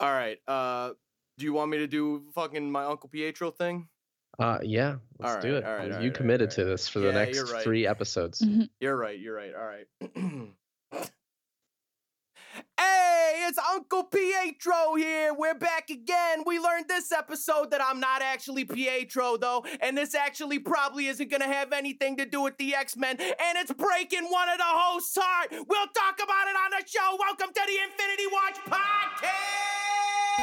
All right. Uh, do you want me to do fucking my Uncle Pietro thing? Uh, yeah, let's All do it. all right, all you right, committed all to this for Yeah, the next right. three episodes. Mhm. You're right. You're right. All right. hey, it's Uncle Pietro here. We're back again. We learned this episode that I'm not actually Pietro, though, and this actually probably isn't going to have anything to do with the X Men, and it's breaking one of the hosts' heart. We'll talk about it on the show. Welcome to the Infinity Watch Podcast. Oh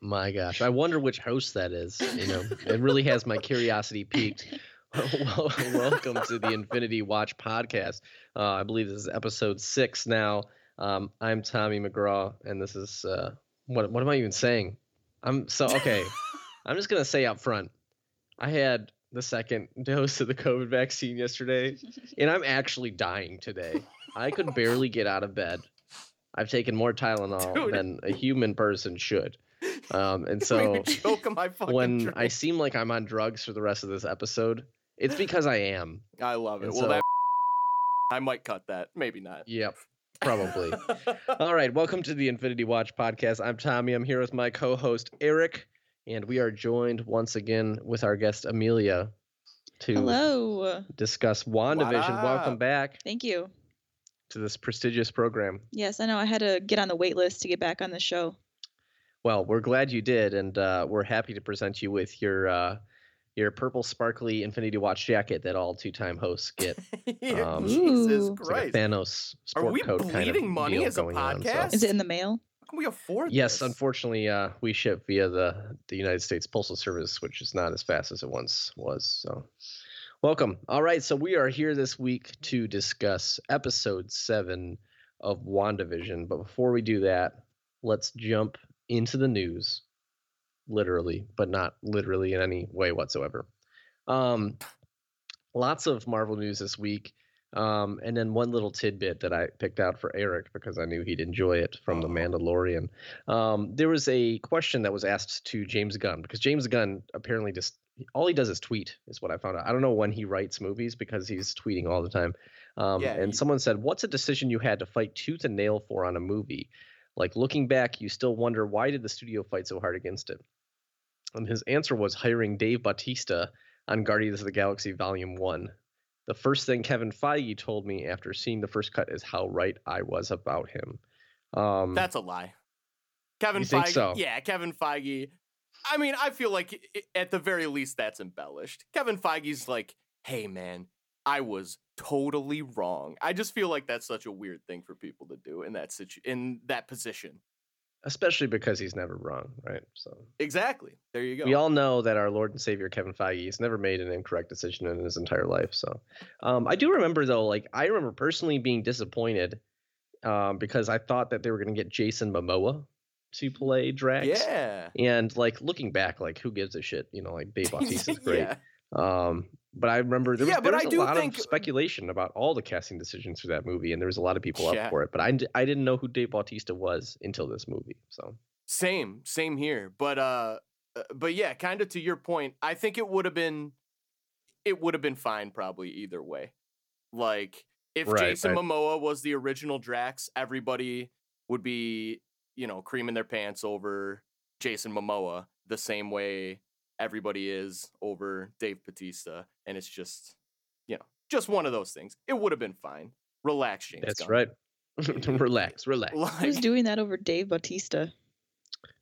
my gosh, I wonder which host that is. You know, it really has my curiosity piqued. Well, Welcome to the Infinity Watch podcast. Uh, I believe this is episode six now. Um, I'm Tommy McGraw, and this is uh, what? What am I even saying? I'm so okay. I'm just gonna say up front. I had the second dose of the COVID vaccine yesterday, and I'm actually dying today. I could barely get out of bed. I've taken more Tylenol Dude. than a human person should. Um, and so me choke on my fucking when drink. I seem like I'm on drugs for the rest of this episode, it's because I am. I love it. And well, so- that I might cut that. Maybe not. Yep, probably. All right, welcome to the Infinity Watch podcast. I'm Tommy. I'm here with my co-host Eric, and we are joined once again with our guest Amelia to Hello. discuss WandaVision. Welcome back Thank you. to this prestigious program. Yes, I know I had to get on the wait list to get back on the show. Well, we're glad you did, and uh, we're happy to present you with your uh, your purple sparkly Infinity Watch jacket that all two-time hosts get. Yeah, Um, Jesus Ooh. It's like a Christ. Thanos Are sport we coat kind of bleeding money deal as a going on, so- Is it in the mail? Can we afford Yes, this? unfortunately, uh, we ship via the the United States Postal Service, which is not as fast as it once was. So, welcome. All right, so we are here this week to discuss episode seven of WandaVision. But before we do that, let's jump into the news, literally, but not literally in any way whatsoever. Um, lots of Marvel news this week. Um, and then one little tidbit that I picked out for Eric because I knew he'd enjoy it from The. Mandalorian. Um, there was a question that was asked to James Gunn because James Gunn apparently just all he does is tweet, is what I found out. I don't know when he writes movies because he's tweeting all the time. Um, Yeah, and he- someone said, What's a decision you had to fight tooth and nail for on a movie? Like looking back, you still wonder why did the studio fight so hard against it? And his answer was hiring Dave Bautista on Guardians of the Galaxy Volume 1. The first thing Kevin Feige told me after seeing the first cut is how right I was about him. Um, That's a lie. Kevin You think Feige. so? Yeah, Kevin Feige. I mean, I feel like at the very least that's embellished. Kevin Feige's like, "Hey man, I was totally wrong." I just feel like that's such a weird thing for people to do in that situ- in that position. Especially because he's never wrong, right? So Exactly. There you go. we all know that our Lord and Savior Kevin Feige has never made an incorrect decision in his entire life. So um, I do remember though, like I remember personally being disappointed um, because I thought that they were going to get Jason Momoa to play Drax. yeah. And like looking back, like who gives a shit? You know, like Dave Bautista's great. yeah. Um, but I remember there was, Yeah, there but was I a do lot think- of speculation about all the casting decisions for that movie, and there was a lot of people Yeah. up for it. But I, I didn't know who Dave Bautista was until this movie. So Same, same here. But uh uh, but yeah, kind of to your point, I think it would have been it would have been fine probably either way. Like if Right, Jason right. Momoa was the original Drax, everybody would be, you know, creaming their pants over Jason Momoa the same way everybody is over Dave Batista and it's just, you know, just one of those things. It would have been fine. Relax, James. that's Gunn. right. relax, relax. Who's doing that over Dave Bautista?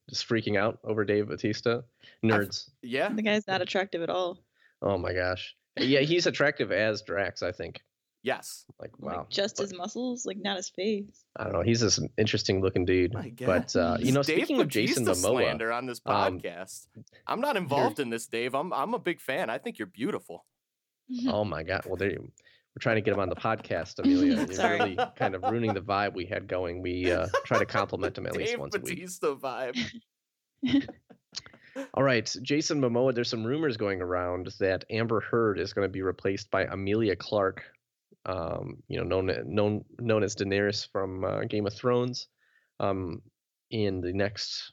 Just freaking out over Dave Batista. Nerds. yeah. The guy's not attractive at all. Oh my gosh. Yeah, he's attractive as Drax. I think. Yes. Like Like, wow. just But his muscles, like not his face. I don't know. He's just an interesting looking dude. My But uh, you know, Dave speaking of Jason Bautista Momoa, slander on this um, podcast. I'm not involved in this, Dave. I'm I'm a big fan. I think you're beautiful. Oh my god! Well, there you, we're trying to get him on the podcast, Amelia. You're Sorry. really kind of ruining the vibe we had going. We uh, try to compliment him at least Dave once a week. Batista vibe. All right, Jason Momoa. There's some rumors going around that Amber Heard is going to be replaced by Emilia Clarke um, you know, known known known as Daenerys from uh, Game of Thrones, um, in the next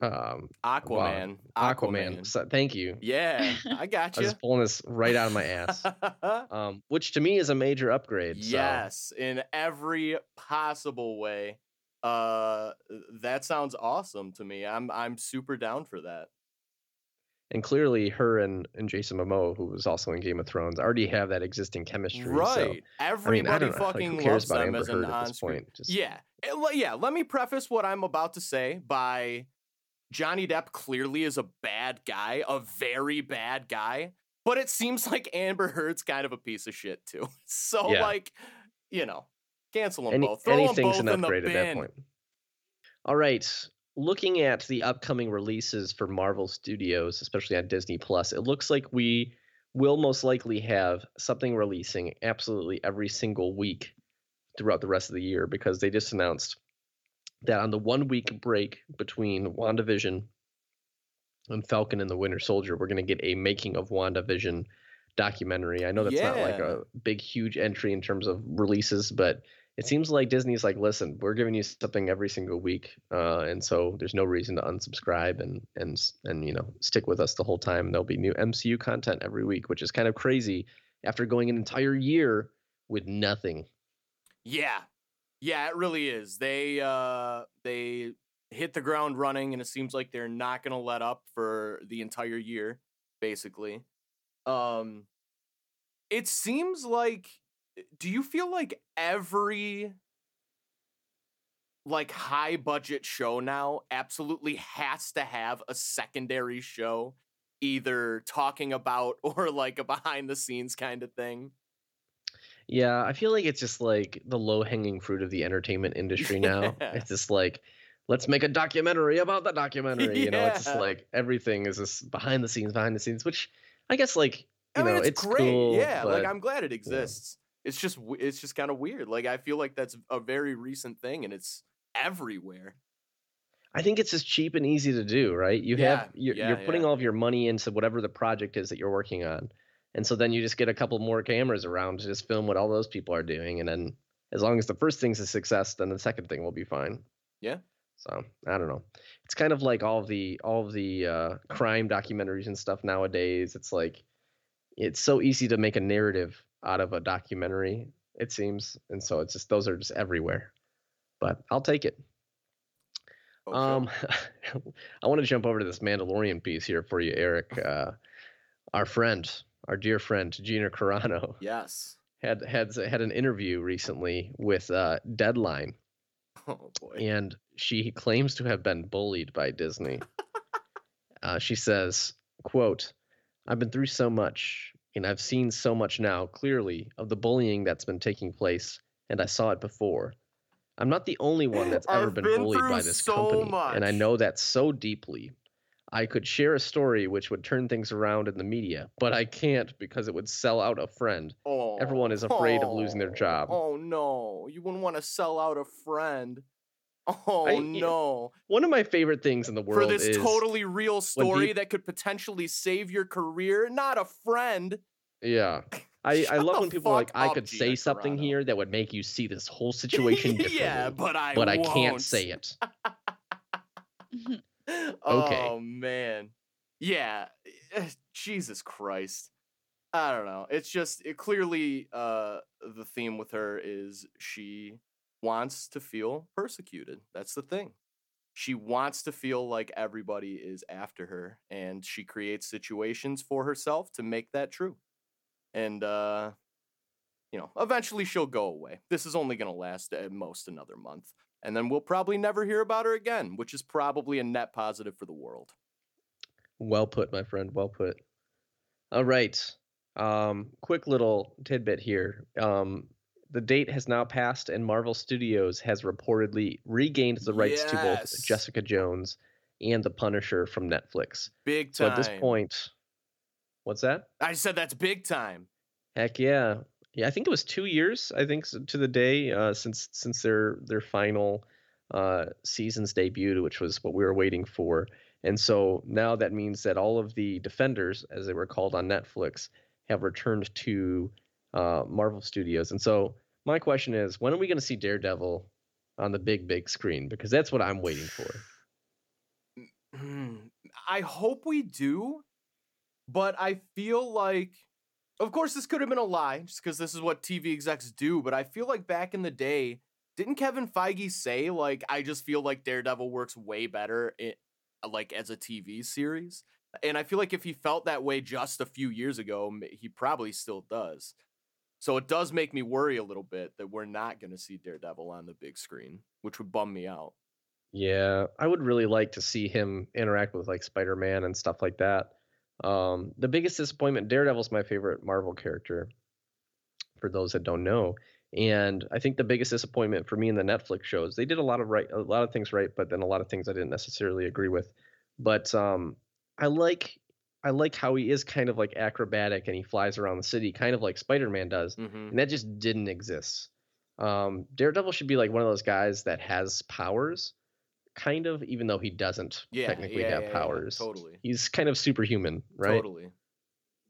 um, Aquaman. Aquaman. So, thank you. Yeah, I I got was you. just pulling this right out of my ass. um, which to me is a major upgrade. so- yes, in every possible way. Uh, that sounds awesome to me. I'm I'm super down for that. And clearly, her and, and Jason Momoa, who was also in Game of Thrones, already have that existing chemistry. Right. So, I mean, Everybody I don't. Like, fucking who loves them Amber as an on-screen. Just, Yeah. Eh, le- Yeah. Let me preface what I'm about to say by Johnny Depp clearly is a bad guy, a very bad guy, but it seems like Amber Heard's kind of a piece of shit too. So, Yeah. like, you know, cancel them Any, both. Throw them both an in the upgrade at that point. All right. Looking at the upcoming releases for Marvel Studios, especially on Disney Plus, it looks like we will most likely have something releasing absolutely every single week throughout the rest of the year because they just announced that on the one week break between WandaVision and Falcon and the Winter Soldier, we're going to get a making of WandaVision documentary. I know that's not like a big, huge entry in terms of releases, but it seems like Disney's like, listen, we're giving you something every single week, uh, and so there's no reason to unsubscribe and and and you know stick with us the whole time. There'll be new MCU content every week, which is kind of crazy after going an entire year with nothing. Yeah. Yeah, it really is. They uh they hit the ground running and it seems like they're not going to let up for the entire year basically. Um it seems like Eh, do you feel like every like high budget show now absolutely has to have a secondary show either talking about or like a behind the scenes kind of thing? Yeah, I feel like it's just like the low hanging fruit of the entertainment industry now. Yeah. It's just like, let's make a documentary about the documentary. You know, it's just like everything is just behind the scenes, behind the scenes, which I guess like you I mean, know, it's, it's, great. cool. yeah, like I'm glad it exists. It's just it's just kind of weird. Like I feel like that's a very recent thing, and it's everywhere. I think it's just cheap and easy to do, right? You Yeah, have you're, yeah, you're putting yeah. all of your money into whatever the project is that you're working on, and so then you just get a couple more cameras around to just film what all those people are doing, and then as long as the first thing's a success, then the second thing will be fine. Yeah. So I don't know. It's kind of like all of the all of the uh, crime documentaries and stuff nowadays. It's like it's so easy to make a narrative out of a documentary. It seems, and so it's just those are just everywhere. But I'll take it. Okay. Um, I want to jump over to this Mandalorian piece here for you, Eric. Uh, our friend, our dear friend Gina Carano, yes. had had had an interview recently with uh, Deadline, Oh boy. and she claims to have been bullied by Disney. uh, she says, "quote I've been through so much, and I've seen so much now, clearly, of the bullying that's been taking place, and I saw it before." I'm not the only one that's ever been, been bullied by this so company, and I know that so deeply. I could share a story which would turn things around in the media, but I can't because it would sell out a friend. Oh, everyone is afraid of losing their oh, job. Oh no, you wouldn't want to sell out a friend. Oh I- no. One of my favorite things in the world For this is totally real story peop- that could potentially save your career, not a friend. Yeah. I, I love when people are like, I up, could say Gina something Carano." here that would make you see this whole situation differently. yeah, but I but I can't say it. okay. Oh man. Yeah. eh, Jesus Christ. I don't know. It's just it clearly uh the theme with her is she wants to feel persecuted. That's the thing. She wants to feel like everybody is after her and she creates situations for herself to make that true. And uh you know, eventually she'll go away. This is only going to last at most another month and then we'll probably never hear about her again, which is probably a net positive for the world. Well put, my friend. Well put. All right. Um, quick little tidbit here. Um, the date has now passed, and Marvel Studios has reportedly regained the rights to both Jessica Jones and The Punisher from Netflix. Big So time. at this point, what's that? I said that's big time. Heck yeah, yeah. I think it was two years. I think to the day uh, since since their their final uh, season's debut, which was what we were waiting for. And so now that means that all of the defenders, as they were called on Netflix, have returned to uh, Marvel Studios. And so my question is, when are we going to see Daredevil on the big big screen? Because that's what I'm waiting for. Hmm, I hope we do, but I feel like, of course, this could have been a lie, just because this is what TV execs do. But I feel like back in the day, didn't Kevin Feige say like, I just feel like Daredevil works way better, it, like as a TV series? And I feel like if he felt that way just a few years ago, he probably still does. So it does make me worry a little bit that we're not going to see Daredevil on the big screen, which would bum me out. Yeah, I would really like to see him interact with like Spider-Man and stuff like that. Um, the biggest disappointment, Daredevil's my favorite Marvel character, for those that don't know. And I think the biggest disappointment for me in the Netflix shows, they did a lot of right, a lot of things right, but then a lot of things I didn't necessarily agree with. But um, I like, I like how he is kind of like acrobatic and he flies around the city, kind of like Spider-Man does, Mm-hmm. and that just didn't exist. Um, Daredevil should be like one of those guys that has powers, kind of, even though he doesn't Yeah, technically yeah, have yeah, powers. totally. He's kind of superhuman, right? Totally.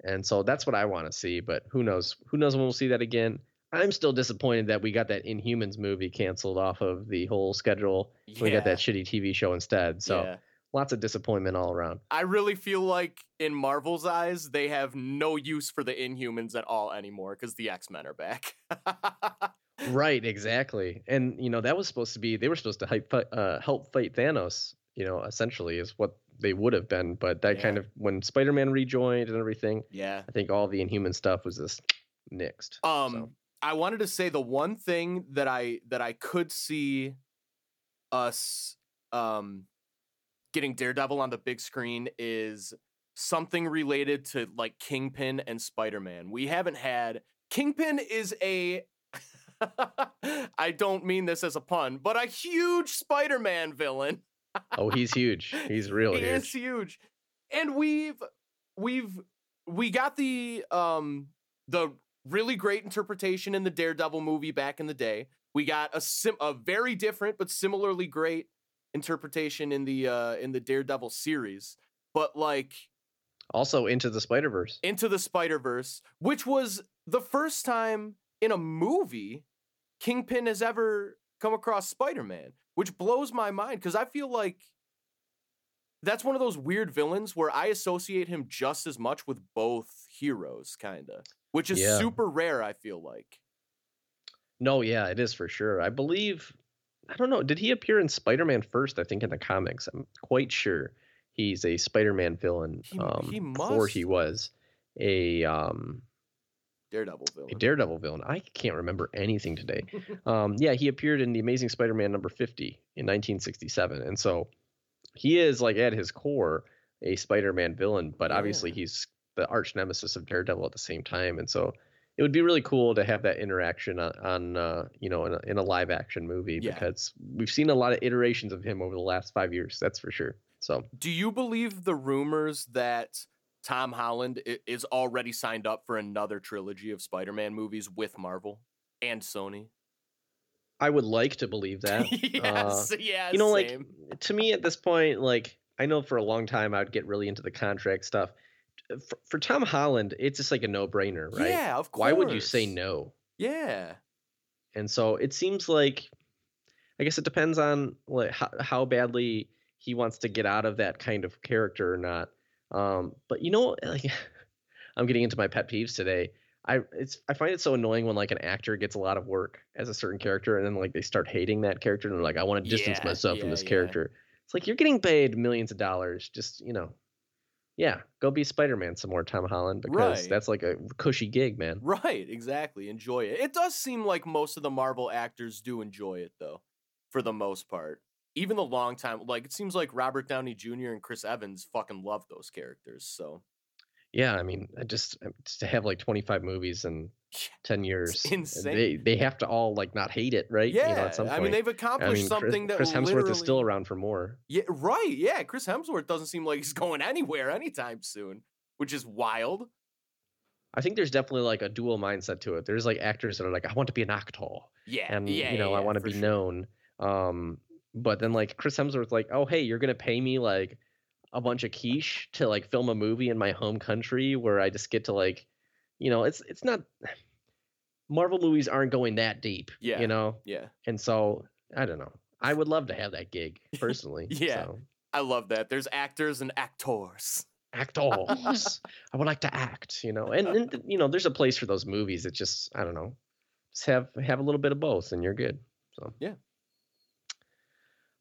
And so that's what I want to see. But who knows? Who knows when we'll see that again? I'm still disappointed that we got that Inhumans movie canceled off of the whole schedule. We got that shitty TV show instead. So. Lots of disappointment all around. I really feel like in Marvel's eyes, they have no use for the Inhumans at all anymore because the X Men are back. Right, exactly. And you know that was supposed to be they were supposed to hype, uh, help fight Thanos. You know, essentially is what they would have been. But that kind of when Spider-Man rejoined and everything, yeah. I think all the Inhuman stuff was just nixed. Um, So, I wanted to say the one thing that I that I could see us um getting Daredevil on the big screen is something related to like Kingpin and Spider-Man. We haven't had Kingpin is a I don't mean this as a pun, but a huge Spider-Man villain. oh, he's huge. He's real He huge. is huge. And we've we've we got the um the really great interpretation in the Daredevil movie back in the day. We got a sim a very different but similarly great interpretation in the uh in the Daredevil series. But like Also into the Spider Verse. into the Spider-Verse, which was the first time in a movie Kingpin has ever come across Spider-Man, which blows my mind because I feel like that's one of those weird villains where I associate him just as much with both heroes, kind of, which is Yeah. super rare, I feel like. No, yeah, it is for sure. I believe. I don't know. Did he appear in Spider Man first? I think in the comics. I'm quite sure he's a Spider Man villain. He- um, he before he was a um Daredevil a villain. Daredevil villain. I can't remember anything today. um, yeah, he appeared in the Amazing Spider-Man number 50 in 1967, and so he is like at his core a Spider-Man villain, but obviously Yeah. he's the arch nemesis of Daredevil at the same time, and so it would be really cool to have that interaction on, on uh, you know in a, in a live action movie Yeah. because we've seen a lot of iterations of him over the last five years. That's for sure. So Do you believe the rumors that Tom Holland is already signed up for another trilogy of Spider-Man movies with Marvel and Sony? I would like to believe that. yes, yeah, you know same. like to me at this point like i know for a long time i'd get really into the contract stuff for, for tom holland it's just like a no-brainer right Yeah, of course. why would you say no Yeah, and so it seems like i guess it depends on like how, how badly he wants to get out of that kind of character or not um but you know like i'm getting into my pet peeves today I it's I find it so annoying when like an actor gets a lot of work as a certain character and then like they start hating that character and they're like I want to distance Yeah, myself from this yeah. character. It's like you're getting paid millions of dollars. Just you know, yeah, go be Spider Man some more, Tom Holland, because Right. that's like a cushy gig, man. right, exactly. Enjoy it. It does seem like most of the Marvel actors do enjoy it though, for the most part. Even the long time, like it seems like Robert Downey Jr. and Chris Evans fucking love those characters. So Yeah, I mean, I just uh, to have like 25 movies in 10 years, insane. They they have to all like not hate it, right? yeah, you know, I mean they've I accomplished mean, Chris, something that Chris Hemsworth is still around for more. Yeah, right. Yeah, Chris Hemsworth doesn't seem like he's going anywhere anytime soon, which is wild. I think there's definitely like a dual mindset to it. There's like actors that are like, I want to be an actor. Yeah, and yeah, you know yeah, I want to be sure. known. Um, but then like Chris Hemsworth, like, oh hey, you're gonna pay me like a bunch of quiche to like film a movie in my home country where I just get to like, you know, it's it's not. Marvel movies aren't going that deep. Yeah. You know, Yeah. and so I don't know. I would love to have that gig personally. Yeah. So. I love that. There's actors and actors. actors. I would like to act, you know, and, and you know, there's a place for those movies. It just, I don't know, just have have a little bit of both, and you're good. So Yeah.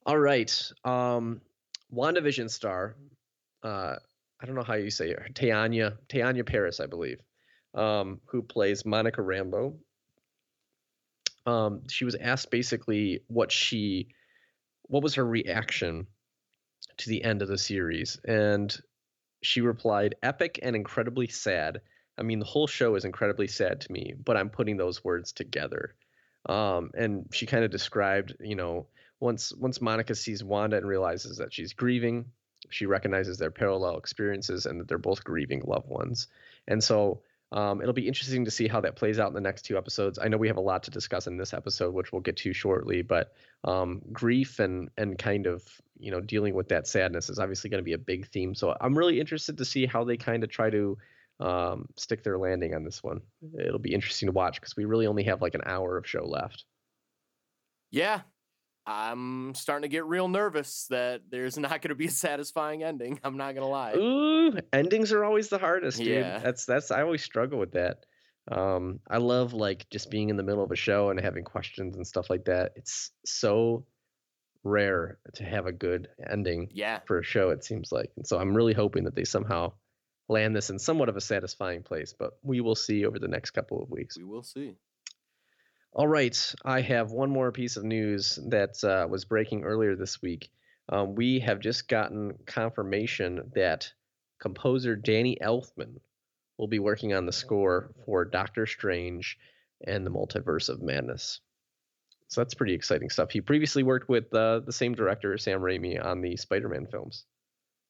All right, um, WandaVision star, uh, I don't know how you say it, Tanya Tanya Parris, I believe, um, who plays Monica Rambeau. Um, she was asked basically what she, what was her reaction to the end of the series, and she replied, "Epic and incredibly sad. I mean, the whole show is incredibly sad to me, but I'm putting those words together." Um, and she kind of described, you know, once once Monica sees Wanda and realizes that she's grieving, she recognizes their parallel experiences and that they're both grieving loved ones. And so um, it'll be interesting to see how that plays out in the next two episodes. I know we have a lot to discuss in this episode, which we'll get to shortly, but um, grief and and kind of you know dealing with that sadness is obviously going to be a big theme. So I'm really interested to see how they kind of try to um, stick their landing on this one. It'll be interesting to watch because we really only have like an hour of show left. Yeah. I'm starting to get real nervous that there's not going to be a satisfying ending. I'm not going to lie. Ooh, endings are always the hardest, dude. Yeah. That's that's I always struggle with that. Um, I love like just being in the middle of a show and having questions and stuff like that. It's so rare to have a good ending Yeah. for a show, it seems like. And so I'm really hoping that they somehow land this in somewhat of a satisfying place, but we will see over the next couple of weeks. We will see. All right, I have one more piece of news that uh, was breaking earlier this week. Um, we have just gotten confirmation that composer Danny Elfman will be working on the score for Doctor Strange and the Multiverse of Madness. So that's pretty exciting stuff. He previously worked with uh, the same director, Sam Raimi, on the Spider-Man films.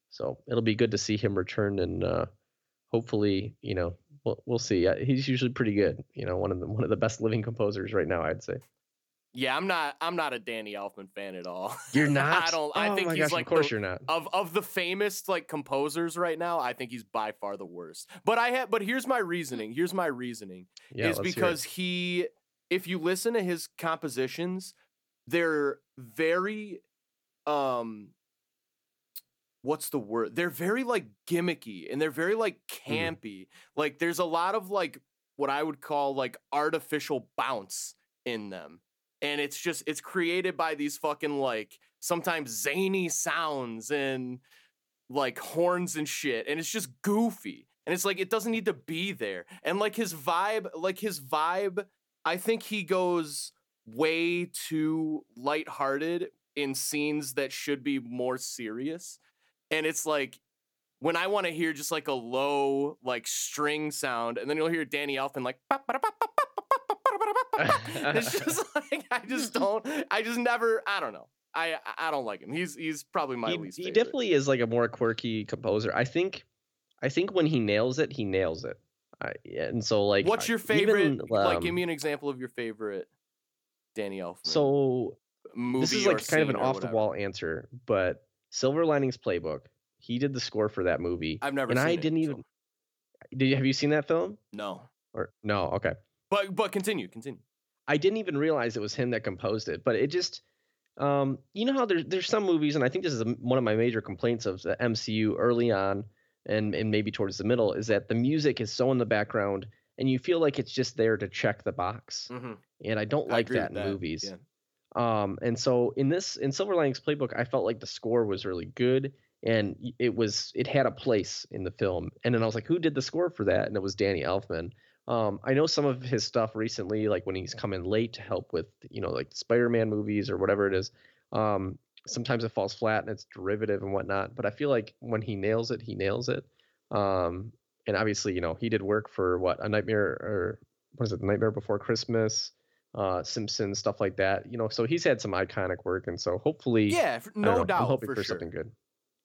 So it'll be good to see him return and uh, hopefully, you know, we'll, we'll see. Uh, he's usually pretty good. You know, one of the one of the best living composers right now, I'd say. Yeah, I'm not. I'm not a Danny Elfman fan at all. You're not. I don't. I Oh think he's gosh, like of course the- you're not. of of the famous like composers right now. I think he's by far the worst. But I have. But here's my reasoning. Here's my reasoning. Yeah, is let's hear it. because he, if you listen to his compositions, they're very, um, what's the word? They're very like gimmicky and they're very like Mm. campy. Like there's a lot of like what I would call like artificial bounce in them. And it's just it's created by these fucking like sometimes zany sounds and like horns and shit and it's just goofy. And it's like it doesn't need to be there. And like his vibe, like his vibe, I think he goes way too lighthearted in scenes that should be more serious. And it's like when I want to hear just like a low like string sound, and then you'll hear Danny Elfman like it's just like I just don't I just never I don't know. I I don't like him. He's he's probably my he, least he favorite. definitely is like a more quirky composer. I think, I think when he nails it, he nails it. I, yeah, and so like, What's your favorite? even, like, give um, me an example of your favorite Danny Elfman. So movie this is like kind of an off the wall answer, but Silver Linings Playbook. He did the score for that movie, I've never and I it, didn't so- even. Did you have you seen that film no. or no? Okay. But but continue, continue. I didn't even realize it was him that composed it, but it just, um, you know how there's there's some movies, and I think this is a, one of my major complaints of the MCU early on, and and maybe towards the middle, is that the music is so in the background, and you feel like it's just there to check the box, Mhm. and I don't I like that in with movies. Yeah. Um, and so in this in Silver Linings Playbook, I felt like the score was really good, and it was it had a place in the film. And then I was like, who did the score for that? And it was Danny Elfman. Um, I know some of his stuff recently, like when he's come in late to help with you know like Spider-Man movies or whatever it is. Um, sometimes it falls flat and it's derivative and whatnot. But I feel like when he nails it, he nails it. Um, and obviously, you know, he did work for what a Nightmare or what is it, Nightmare Before Christmas, uh, Simpsons, stuff like that. You know, so he's had some iconic work, and so hopefully, Yeah, no know, doubt I'm hoping for, for sure. something good.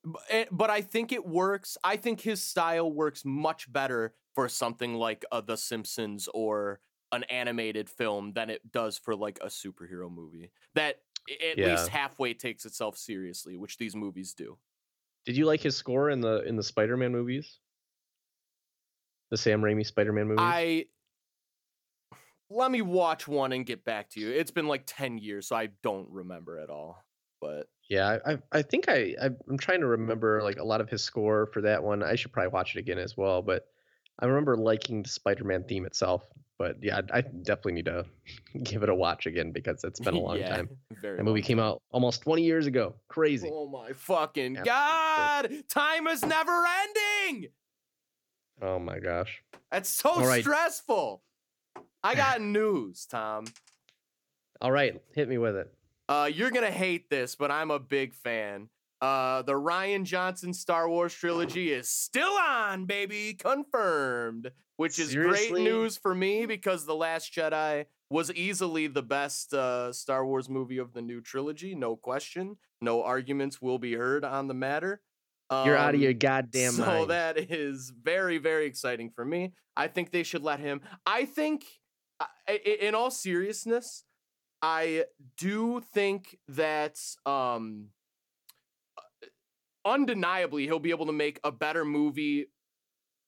B- eh, But I think it works. I think his style works much better for something like uh, The Simpsons or an animated film than it does for like a superhero movie that at Yeah. least halfway takes itself seriously, which these movies do. Did you like his score in the in the Spider-Man movies? The Sam Raimi Spider-Man movies. I let me watch one and get back to you. It's been like 10 years, so I don't remember at all. But Yeah, I I, think I I'm trying to remember like a lot of his score for that one. I should probably watch it again as well. But I remember liking the Spider-Man theme itself. But yeah, I, I definitely need to give it a watch again because it's been a long yeah, time. Very That movie came out almost 20 years ago. Crazy. Oh my fucking Yeah. god! Time is never ending. Oh my gosh. That's so right. stressful. I got news, Tom. All right, hit me with it. Uh, you're gonna hate this, but I'm a big fan. Uh, the Rian Johnson Star Wars trilogy is still on, baby, confirmed. Which is Seriously? great news for me because The Last Jedi was easily the best uh, Star Wars movie of the new trilogy, no question. No arguments will be heard on the matter. You're out of Um, your goddamn so mind. that is very, very exciting for me. I think they should let him. I think, i- in all seriousness, I do think that um, undeniably he'll be able to make a better movie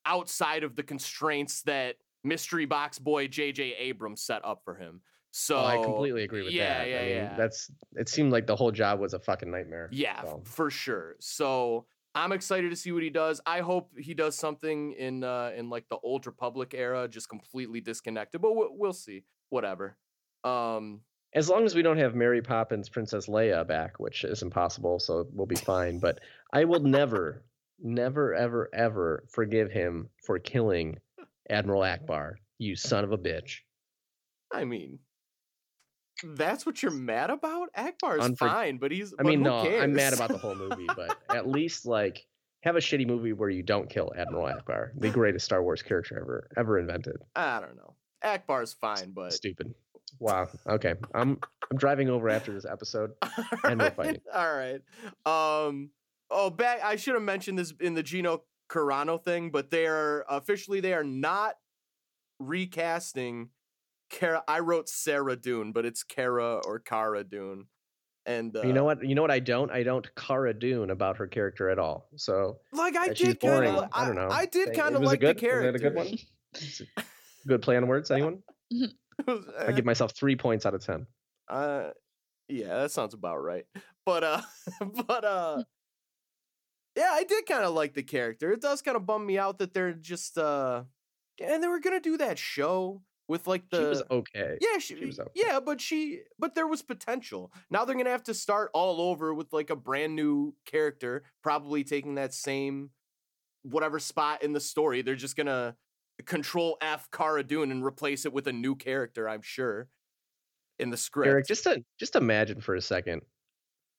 outside of the constraints that mystery box boy J.J. Abrams set up for him. So Oh, I completely agree with yeah, that. Yeah, I mean, yeah. that's it seemed like the whole job was a fucking nightmare. Yeah, so. for sure. So I'm excited to see what he does. I hope he does something in uh in like the Old Republic era, just completely disconnected. But we'll, we'll see. Whatever. Um, As long as we don't have Mary Poppins Princess Leia back, which is impossible, so we'll be fine. But I will never, never, ever, ever forgive him for killing Admiral Ackbar. You son of a bitch. I mean, that's what you're mad about. Ackbar's Unfor- fine, but he's. I mean, no, I'm mad about the whole movie, but at least like have a shitty movie where you don't kill Admiral Ackbar, the greatest Star Wars character ever ever invented. I don't know. Ackbar's fine, but Stupid. Wow. Okay. I'm I'm driving over after this episode. And we're fighting. All right. Um. Oh, back. I should have mentioned this in the Gina Carano thing, but they are officially they are not recasting. Cara, I wrote Sarah Dune, but it's Cara or Cara Dune. And uh, you know what? You know what? I don't. I don't Cara Dune about her character at all. So Like I she's did kind of. I don't know. I did kind of like good? the character. Was that a good one? Good play on words. Anyone? I give myself three points out of ten. Uh, yeah, that sounds about right. But uh, but uh, yeah, I did kind of like the character. It does kind of bum me out that they're just uh, and they were gonna do that show with like the she was okay. yeah, she, she was okay. yeah, but she but there was potential. Now they're gonna have to start all over with like a brand new character, probably taking that same whatever spot in the story. They're just gonna control F Cara Dune and replace it with a new character, I'm sure. In the script. Eric, just to just imagine for a second,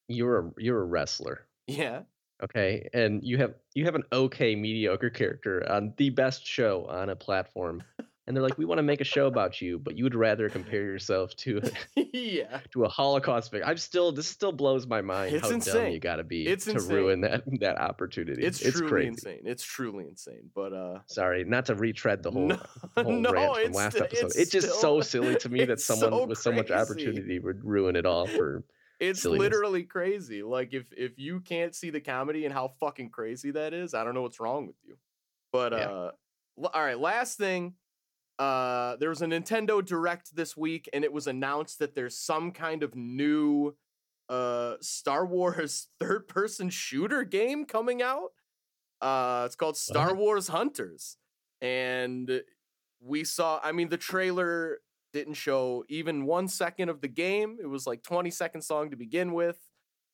you're a you're a wrestler, Yeah. okay, and you have you have an okay mediocre character on the best show on a platform, and they're like, we want to make a show about you, but you would rather compare yourself to yeah. to a Holocaust victim. I'm still this still blows my mind It's how dumb insane. you got to be It's to insane. ruin that that opportunity. It's, It's, truly crazy. insane. It's truly insane. But uh Sorry, not to retread the whole, no, the whole no, rant from last episode. it's It's just still- so silly to me that someone so with so much opportunity would ruin it all for. it's silliness. literally crazy. Like if if you can't see the comedy and how fucking crazy that is, I don't know what's wrong with you. But Yeah. uh all right, last thing. Uh there was a Nintendo Direct this week and it was announced that there's some kind of new uh Star Wars third person shooter game coming out. Uh it's called Star? Wars Hunters. And we saw I mean the trailer didn't show even 1 second of the game. It was like 20 seconds long to begin with.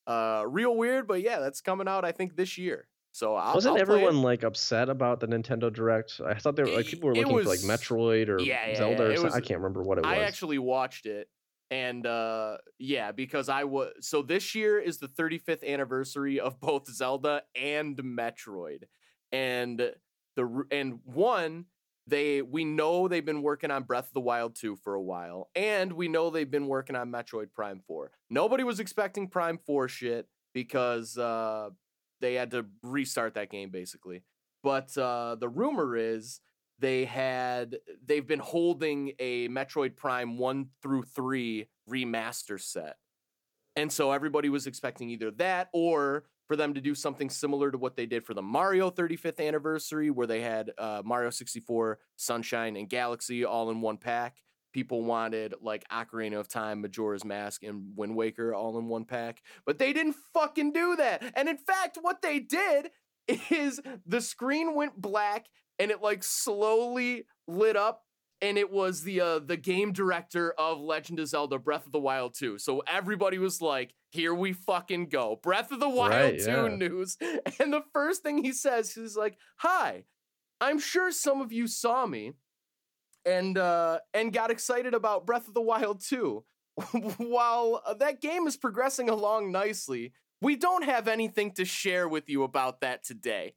Uh real weird, but yeah, that's coming out I think this year. So I'll, Wasn't I'll everyone like upset about the Nintendo Direct? I thought they were like people were looking for like Metroid or Yeah, yeah, Zelda or something. I can't remember what it was. I actually watched it and uh yeah, because I was so this year is the 35th anniversary of both Zelda and Metroid. And the and one they we know they've been working on Breath of the Wild 2 for a while and we know they've been working on Metroid Prime 4. Nobody was expecting Prime 4 shit because uh they had to restart that game basically. But uh the rumor is they had they've been holding a Metroid Prime 1 through 3 remaster set. And so everybody was expecting either that or for them to do something similar to what they did for the Mario 35th anniversary where they had uh, Mario 64, Sunshine and Galaxy all in one pack people wanted like Ocarina of Time, Majora's Mask, and Wind Waker all in one pack, but they didn't fucking do that. And in fact, what they did is the screen went black and it like slowly lit up and it was the uh, the game director of Legend of Zelda Breath of the Wild 2. So everybody was like, "Here we fucking go. Breath of the Wild Right, 2 yeah. news." And the first thing he says he's like, "Hi. I'm sure some of you saw me and uh and got excited about Breath of the Wild 2. While uh, that game is progressing along nicely, we don't have anything to share with you about that today."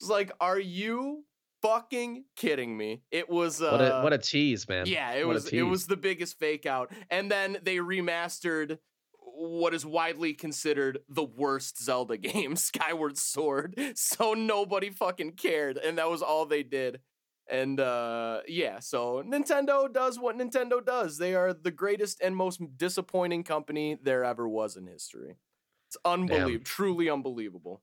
It's like, "Are you fucking kidding me?" It was uh what a what a tease, man. yeah, it What was it was the biggest fake out. And then they remastered what is widely considered the worst Zelda game, Skyward Sword. So nobody fucking cared and that was all they did. And uh yeah, so Nintendo does what Nintendo does. They are the greatest and most disappointing company there ever was in history. It's unbelievable, truly unbelievable.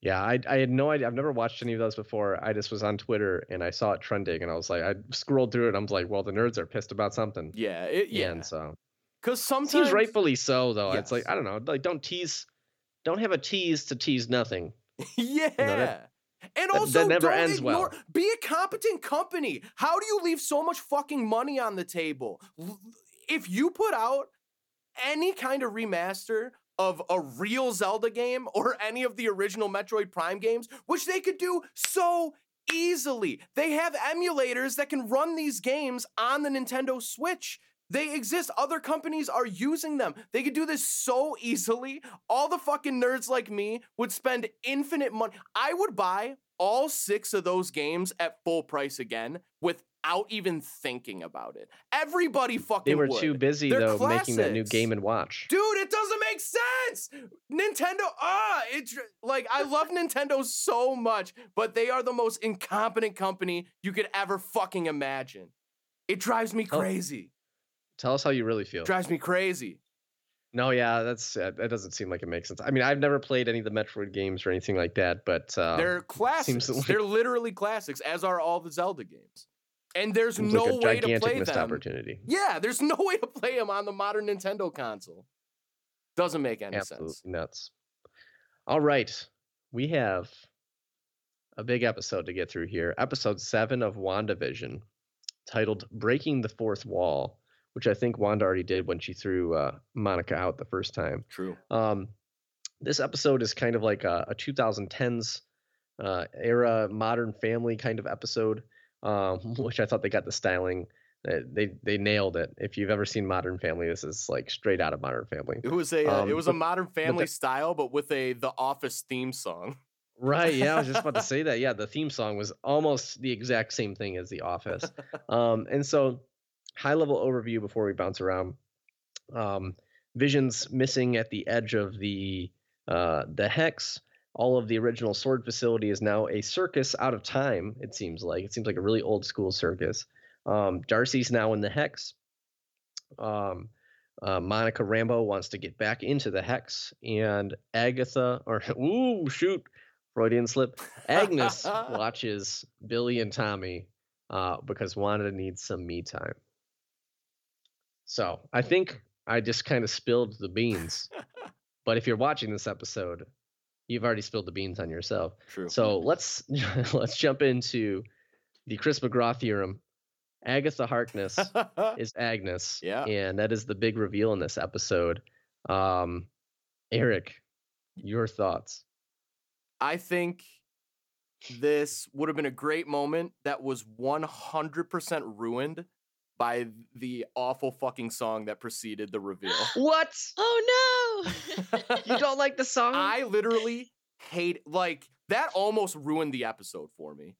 Yeah, I I had no idea. I've never watched any of those before. I just was on Twitter and I saw it trending, and I was like, I scrolled through it. and I was like, well, the nerds are pissed about something. Yeah, it, yeah. And so Cuz sometimes seems rightfully so, though. It's like I don't know, like don't tease, don't have a tease to tease nothing. Yeah. that- and that also, never don't ends ignore, well. be a competent company. How do you leave so much fucking money on the table? If you put out any kind of remaster of a real Zelda game or any of the original Metroid Prime games, which they could do so easily, they have emulators that can run these games on the Nintendo Switch. They exist. Other companies are using them. They could do this so easily. All the fucking nerds like me would spend infinite money. I would buy all six of those games at full price again without even thinking about it. Everybody fucking They were would. too busy They're though making that new. Game and Watch. Dude, it doesn't make sense. Nintendo, ah, it's like I love Nintendo so much, but they are the most incompetent company you could ever fucking imagine. It drives me Oh. Tell us how you really feel. Drives me crazy. No, yeah, that's uh, that doesn't seem like it makes sense. I mean, I've never played any of the Metroid games or anything like that, but uh, They're classics. like- They're literally classics, as are all the Zelda games. And there's no like way to play missed them. opportunity. Yeah, there's no way to play them on the modern Nintendo console. Doesn't make any Absolutely sense. nuts. All right, we have a big episode to get through here. Episode seven of WandaVision, titled "Breaking the Fourth Wall," which I think Wanda already did when she threw uh, Monica out the first time. True. Um, this episode is kind of like a, a 2010s uh, era Modern Family kind of episode, um, which I thought they got the styling. uh, They they nailed it. If you've ever seen Modern Family, this is like straight out of Modern Family. It was a uh, it Um, was a modern family the- style, but with a The Office theme song. Right. Yeah, I was just about to say that. Yeah, the theme song was almost the exact same thing as The Office. Um, and so, high level overview before we bounce around. Um, Vision's missing at the edge of the uh, the hex. All of the original S.W.O.R.D. facility is now a circus out of time. It seems like it seems like a really old school circus. Um, Darcy's now in the hex. Um, uh, Monica Rambeau wants to get back into the hex, and Agatha, or ooh, shoot, Freudian slip. Agnes watches Billy and Tommy uh, because Wanda needs some me time. So I think I just kind of spilled the beans. but if you're watching this episode, you've already spilled the beans on yourself. True. So let's let's jump into the Chris McGraw theorem. Agatha Harkness is Agnes. Yeah. And that is the big reveal in this episode. Um, Eric, your thoughts? I think this would have been a great moment that was 100% ruined by the awful fucking song that preceded the reveal. What? Oh no! You don't like the song? I literally hate like that almost ruined the episode for me.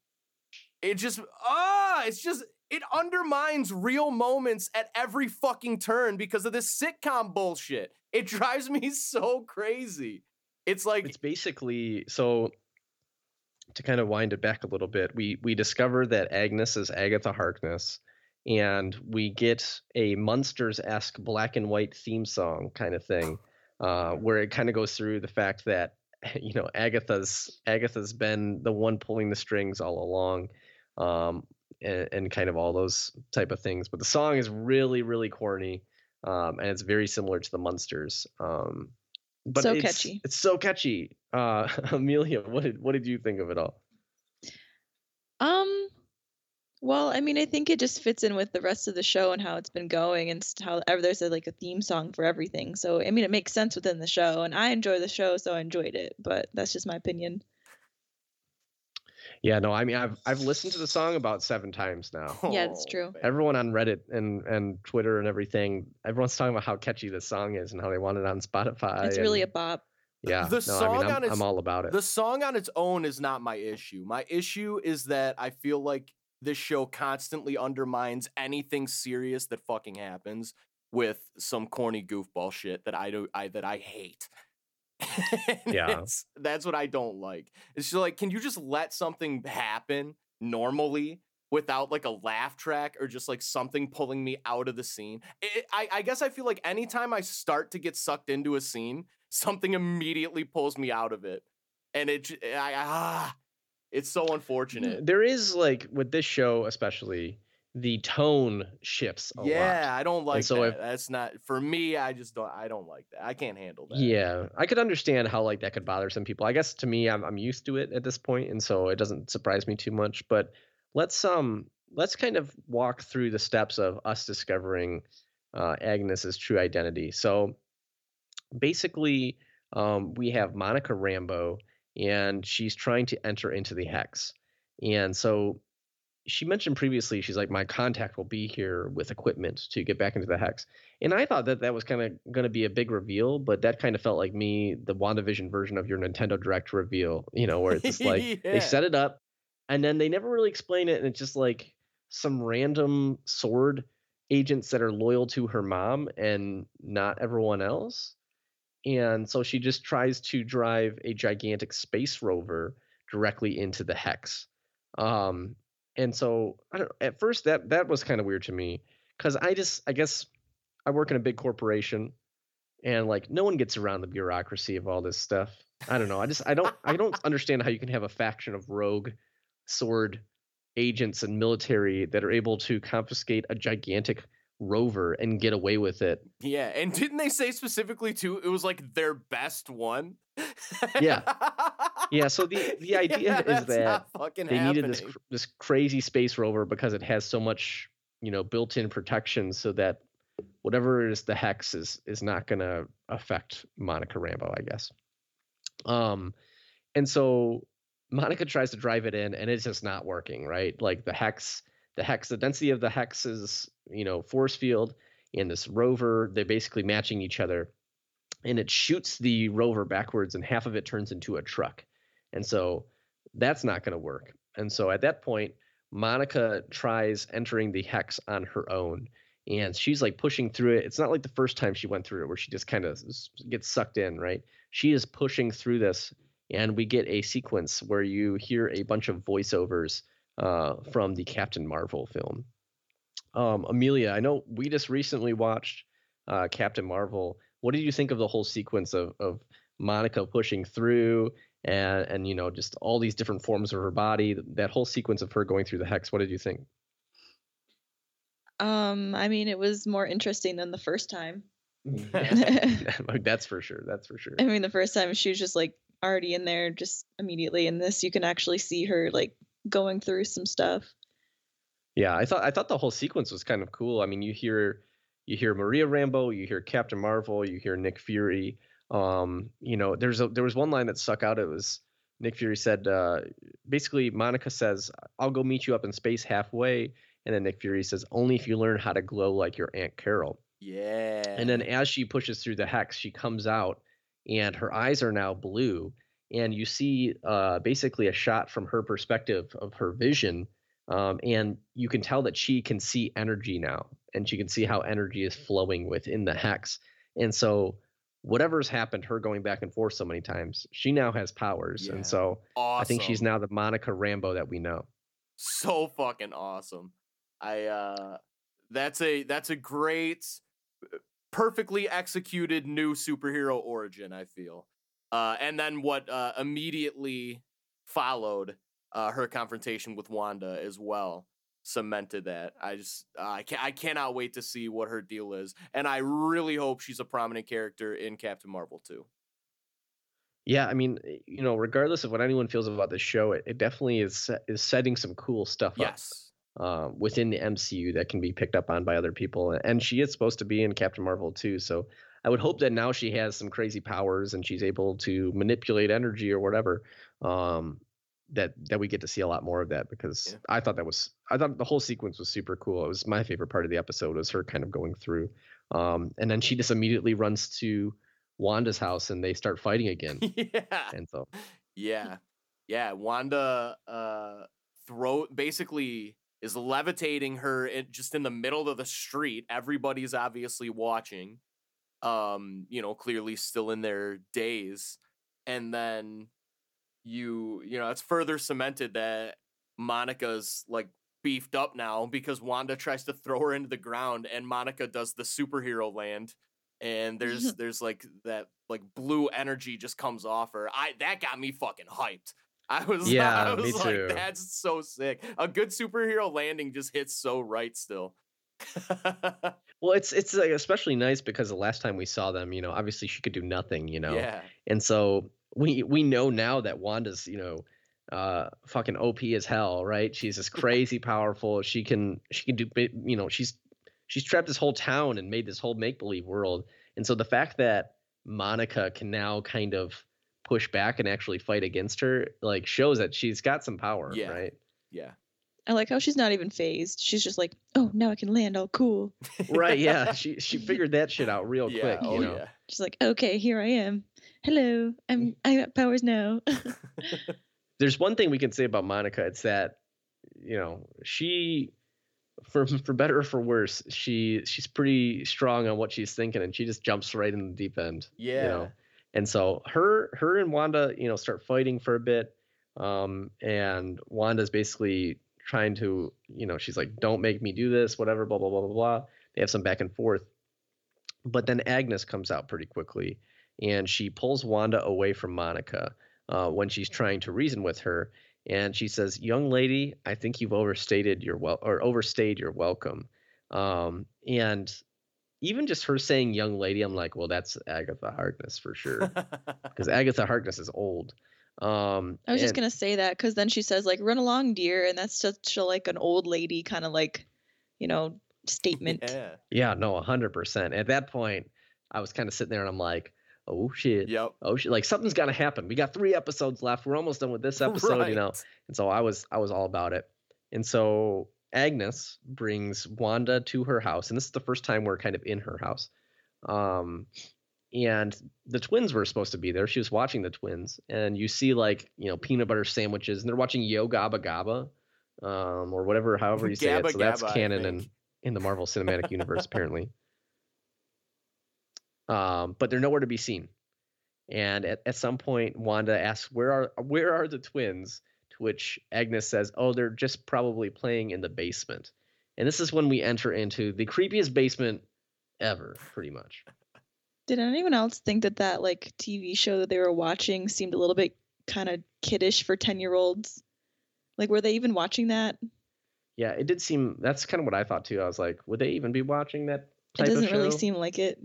It just ah, it's just it undermines real moments at every fucking turn because of this sitcom bullshit. It drives me so crazy. It's like it's basically so to kind of wind it back a little bit we we discover that agnes is agatha harkness and we get a Munsters-esque black and white theme song kind of thing uh, where it kind of goes through the fact that you know agatha's agatha's been the one pulling the strings all along um, and, and kind of all those type of things. But the song is really really corny, um, and it's very similar to the Munsters. Um, but So it's, catchy. It's so catchy. Uh, Amelia, what did what did you think of it all? Um, well, I mean, I think it just fits in with the rest of the show and how it's been going, and how there's a, like a theme song for everything. So, I mean, it makes sense within the show, and I enjoy the show, so I enjoyed it. But that's just my opinion. Yeah, no, I mean I've I've listened to the song about seven times now. Yeah, oh, that's Oh, true. Everyone on Reddit and and Twitter and everything, everyone's talking about how catchy this song is and how they want it on Spotify. It's really a and- bop. yeah. The no, I song mean, I'm, on its- I'm all about it. The song on its own is not my issue. My issue is that I feel like this show constantly undermines anything serious that fucking happens with some corny goofball shit that I do I that I hate. Yeah. that's what I don't like. It's just like, can you just let something happen normally without like a laugh track or just like something pulling me out of the scene? It, I, I guess I feel like anytime I start to get sucked into a scene, something immediately pulls me out of it, and it, I, ah, it's so unfortunate. there is like with this show especially, the tone shifts a lot. Yeah, lot. I don't like so that. if- That's not for me. I just don't. I don't like that. I can't handle that. Yeah, I could understand how like that could bother some people. I guess to me, I'm I'm used to it at this point, and so it doesn't surprise me too much. But let's um let's kind of walk through the steps of us discovering uh, Agnes's true identity. So basically, um, we have Monica Rambeau, and she's trying to enter into the hex, and so she mentioned previously she's like my contact will be here with equipment to get back into the hex and i thought that that was kind of going to be a big reveal but that kind of felt like me the wandavision version of your nintendo direct reveal you know where it's just like Yeah. they set it up and then they never really explain it and it's just like some random S.W.O.R.D agents that are loyal to her mom and not everyone else and so she just tries to drive a gigantic space rover directly into the hex um and so I don't at first that that was kind of weird to me cuz I just I guess I work in a big corporation and like no one gets around the bureaucracy of all this stuff. I don't know. I just I don't I don't understand how you can have a faction of rogue S.W.O.R.D agents and military that are able to confiscate a gigantic rover and get away with it. Yeah, and didn't they say specifically too? It was like their best one. Yeah. Yeah, so the- the idea Yeah, is that they needed this this crazy space rover because it has so much you know built-in protection so that whatever is the hex is is not going to affect Monica Rambeau, I guess. Um, and so Monica tries to drive it in, and it's just not working. Right, like the hex, the hex, the density of the hex's you know force field and this rover, they're basically matching each other, and it shoots the rover backwards, and half of it turns into a truck, and so that's not going to work. And so at that point, Monica tries entering the hex on her own and she's like pushing through it. It's not like the first time she went through it where she just kind of gets sucked in, right? She is pushing through this and we get a sequence where you hear a bunch of voiceovers uh, from the Captain Marvel film. Um, Amelia, I know we just recently watched uh, Captain Marvel. What did you think of the whole sequence of, of Monica pushing through and and you know just all these different forms of her body that whole sequence of her going through the hex what did you think Um, I mean, it was more interesting than the first time. that's for sure that's for sure I mean, the first time she was just like already in there, just immediately. In this, you can actually see her like going through some stuff. yeah i thought i thought the whole sequence was kind of cool i mean you hear you hear maria rambeau you hear captain marvel you hear nick fury um you know there's a there was one line that stuck out it was nick fury said uh basically monica says i'll go meet you up in space halfway and then nick fury says only if you learn how to glow like your aunt carol Yeah. And then as she pushes through the hex, she comes out and her eyes are now blue. And you see uh, basically a shot from her perspective of her vision. Um, and you can tell that she can see energy now and she can see how energy is flowing within the hex. And so, whatever's happened, her going back and forth so many times, she now has powers. Yeah. And so, awesome. I think she's now the Monica Rambeau that we know. so fucking awesome. I uh that's a that's a great perfectly executed new superhero origin, I feel. Uh and then what uh immediately followed uh her confrontation with Wanda as well. cemented that. I just uh, I can I cannot wait to see what her deal is, and I really hope she's a prominent character in Captain Marvel too. Yeah, I mean, eh, you know, regardless of what anyone feels about the show, it, it definitely is is setting some cool stuff Yes. up uh, within the MCU that can be picked up on by other people. And she is supposed to be in Captain Marvel too, so I would hope that now she has some crazy powers and she's able to manipulate energy or whatever. Um, that that we get to see a lot more of that because Yeah. I thought that was I thought the whole sequence was super cool. It was my favorite part of the episode was her kind of going through, um, and then she just immediately runs to Wanda's house and they start fighting again. yeah. And so Yeah. Yeah. Wanda uh throw basically is levitating her in, just in the middle of the street. Everybody's obviously watching. Um, you know, clearly still in their days. And then you, you know, it's further cemented that Monica's like beefed up now because Wanda tries to throw her into the ground and Monica does the superhero land and there's there's like that like blue energy just comes off her. I that got me fucking hyped. I was Yeah, I me was like too. that's so sick. A good superhero landing just hits so right still. Well, it's it's like especially nice because the last time we saw them, you know, obviously she could do nothing, you know, Yeah. and so we we know now that Wanda's, you know, uh, fucking OP as hell, right? She's just crazy powerful. She can she can do, you know, she's she's trapped this whole town and made this whole make believe world, and so the fact that Monica can now kind of push back and actually fight against her, like, shows that she's got some power, Yeah. right? Yeah. I like how she's not even phased. She's just like, oh, now I can land all cool. Right? Yeah, she she figured that shit out real yeah. quick, oh you know. yeah. She's like, okay, here I am. Hello, I'm I got powers now. there's one thing we can say about Monica. It's that you know she, for for better or for worse, she she's pretty strong on what she's thinking, and she just jumps right in the deep end. Yeah. You know, and so her her and Wanda, you know, start fighting for a bit, um, and Wanda's basically trying to, you know, she's like, "Don't make me do this," whatever, blah blah blah blah blah. They have some back and forth, but then Agnes comes out pretty quickly, and she pulls Wanda away from Monica uh, when she's trying to reason with her, and she says, "Young lady, I think you've overstated your well or overstayed your welcome," um, and even just her saying "young lady," I'm like, "Well, that's Agatha Harkness for sure," because Agatha Harkness is old. Um, I was just gonna say that because then she says like, "Run along, dear," and that's such a, like an old lady kind of like, you know, statement. yeah. Yeah, no, hundred percent. At that point, I was kind of sitting there and I'm like, oh shit. Yep. Oh shit. Like something's gotta happen. We got three episodes left. We're almost done with this episode, you know. And so I was I was all about it. And so Agnes brings Wanda to her house, and this is the first time we're kind of in her house. Um and the twins were supposed to be there. She was watching the twins, and you see like, you know, peanut butter sandwiches, and they're watching Yo Gabba Gabba, um, or whatever, however you say Gabba it. So that's Gabba, I canon think. in the Marvel Cinematic Universe, apparently. Um, but they're nowhere to be seen. And at, at some point, Wanda asks, "Where are where are the twins?" To which Agnes says, "Oh, they're just probably playing in the basement." And this is when we enter into the creepiest basement ever, pretty much. Did anyone else think that that like TV show that they were watching seemed a little bit kind of kiddish for ten year olds? Like, were they even watching that? Yeah, it did seem. That's kind of what I thought too. I was like, would they even be watching that It type of doesn't really show? seem like it.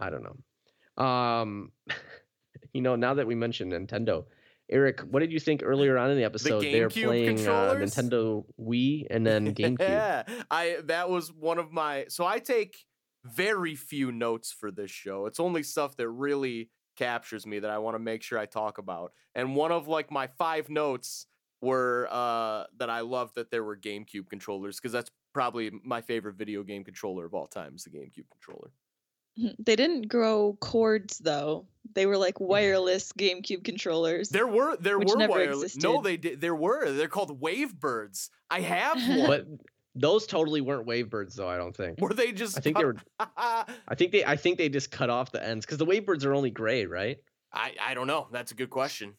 I don't know. Um, you know, now that we mentioned Nintendo, Erik, what did you think earlier on in the episode? They're playing uh. Nintendo Wii and then GameCube. yeah, I that was one of my. So I take very few notes for this show. It's only stuff that really captures me that I want to make sure I talk about. And one of like my five notes were uh that I love that there were GameCube controllers because that's probably my favorite video game controller of all time is the GameCube controller. They didn't grow cords though. They were like wireless GameCube controllers. There were there were never wireless. No, they did. There were. They're called Wavebirds. I have one. But those totally weren't Wavebirds, though. I don't think. were they just? I think they were. I I think they. I think they just cut off the ends because the Wavebirds are only gray, right? I I don't know. That's a good question.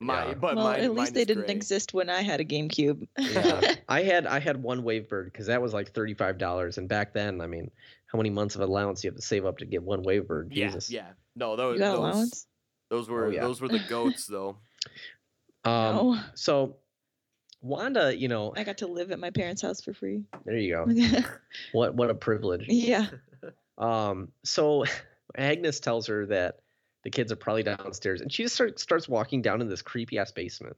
My, Yeah. but well, mine, at least they didn't gray. exist when I had a GameCube. Yeah. I had I had one Wavebird because that was like thirty five dollars, and back then, I mean, how many months of allowance you have to save up to get one Wavebird? Yeah, Jesus. yeah. No, those you got those, allowance? those were Oh, yeah. those were the goats though. Um, no. So Wanda, you know, I got to live at my parents' house for free. there you go. What what a privilege. yeah. Um, so Agnes tells her that the kids are probably downstairs, and she just start, starts walking down in this creepy ass basement.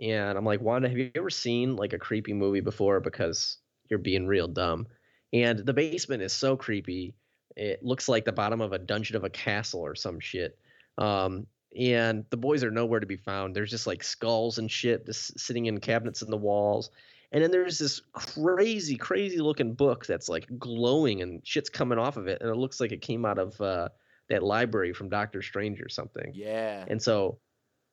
And I'm like, Wanda, have you ever seen like a creepy movie before? Because you're being real dumb. And the basement is so creepy. It looks like the bottom of a dungeon of a castle or some shit. Um, and the boys are nowhere to be found. There's just like skulls and shit just sitting in cabinets in the walls. And then there's this crazy, crazy looking book that's like glowing and shit's coming off of it. And it looks like it came out of uh, that library from Doctor Strange or something. Yeah. And so,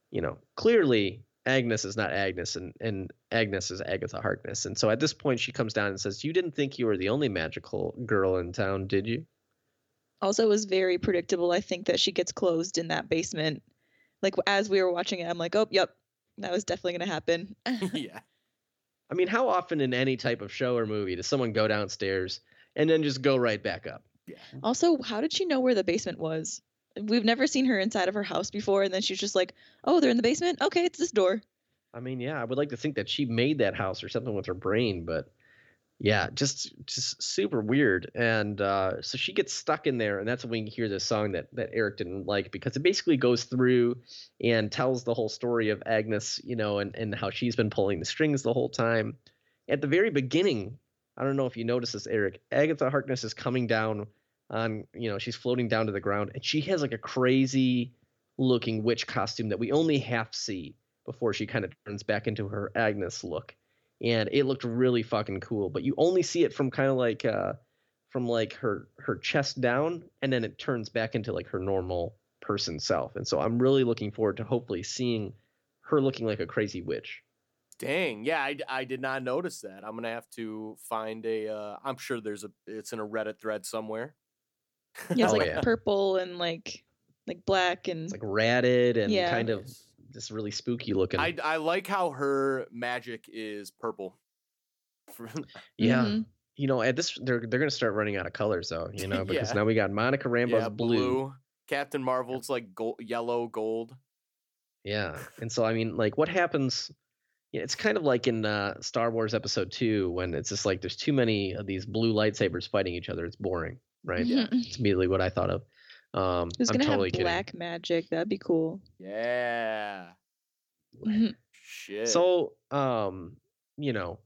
you know, clearly Agnes is not Agnes and, and Agnes is Agatha Harkness. And so at this point, she comes down and says, You didn't think you were the only magical girl in town, did you? Also, was very predictable. I think that she gets closed in that basement. Like as we were watching it, I'm like, oh, yep, that was definitely gonna happen. yeah. I mean, how often in any type of show or movie does someone go downstairs and then just go right back up? Yeah. also, how did she know where the basement was? We've never seen her inside of her house before, and then she's just like, oh, they're in the basement. Okay, it's this door. I mean, yeah, I would like to think that she made that house or something with her brain, but yeah, just just super weird. And uh, so she gets stuck in there, and that's when you hear this song that that Erik didn't like because it basically goes through and tells the whole story of Agnes, you know, and and how she's been pulling the strings the whole time. At the very beginning, I don't know if you noticed this, Erik. Agatha Harkness is coming down on, you know, she's floating down to the ground, and she has like a crazy looking witch costume that we only half see before she kind of turns back into her Agnes look and it looked really fucking cool. But you only see it from kind of like uh, from like her her chest down, and then it turns back into like her normal person self. And so I'm really looking forward to hopefully seeing her looking like a crazy witch. Dang. Yeah, I, I did not notice that. I'm gonna have to find a. Uh, I'm sure there's a. It's in a Reddit thread somewhere. Yeah, it's Oh, like yeah. purple and like like black and It's like ratted and Yeah. kind of just really spooky looking. I I like how her magic is purple. yeah, Mhm. you know, at this they're they're gonna start running out of colors though, you know, because Yeah. now we got Monica Rambeau's yeah, blue. Captain Marvel's like gold, yellow, gold. Yeah. And so I mean, like what happens yeah, it's kind of like in uh, Star Wars episode 2 when it's just like there's too many of these blue lightsabers fighting each other. It's boring, right? Yeah. It's immediately what I thought of. Um Who's I'm gonna totally have kidding. black magic? That'd be cool. Yeah. Shit. So, um, you know,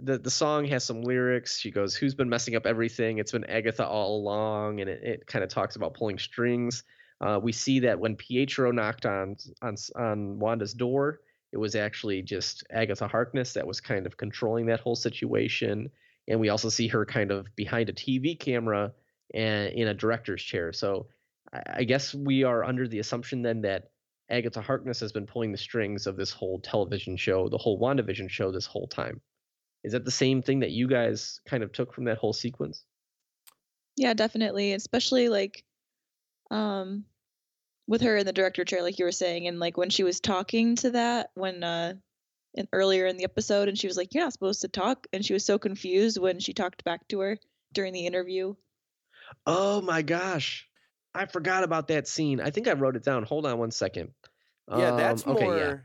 the the song has some lyrics. She goes, "Who's been messing up everything? It's been Agatha all along," and it, it kind of talks about pulling strings. Uh, we see that when Pietro knocked on on on Wanda's door, it was actually just Agatha Harkness that was kind of controlling that whole situation. And we also see her kind of behind a TV camera and in a director's chair. So I, guess we are under the assumption then that Agatha Harkness has been pulling the strings of this whole television show, the whole WandaVision show this whole time. Is that the same thing that you guys kind of took from that whole sequence? Yeah, definitely. Especially like um with her in the director chair, like you were saying, and like when she was talking to that when uh in earlier in the episode and she was like, You're not supposed to talk and she was so confused when she talked back to her during the interview. Oh my gosh. I forgot about that scene. I think I wrote it down. Hold on one second. yeah, that's Um, okay, more. yeah.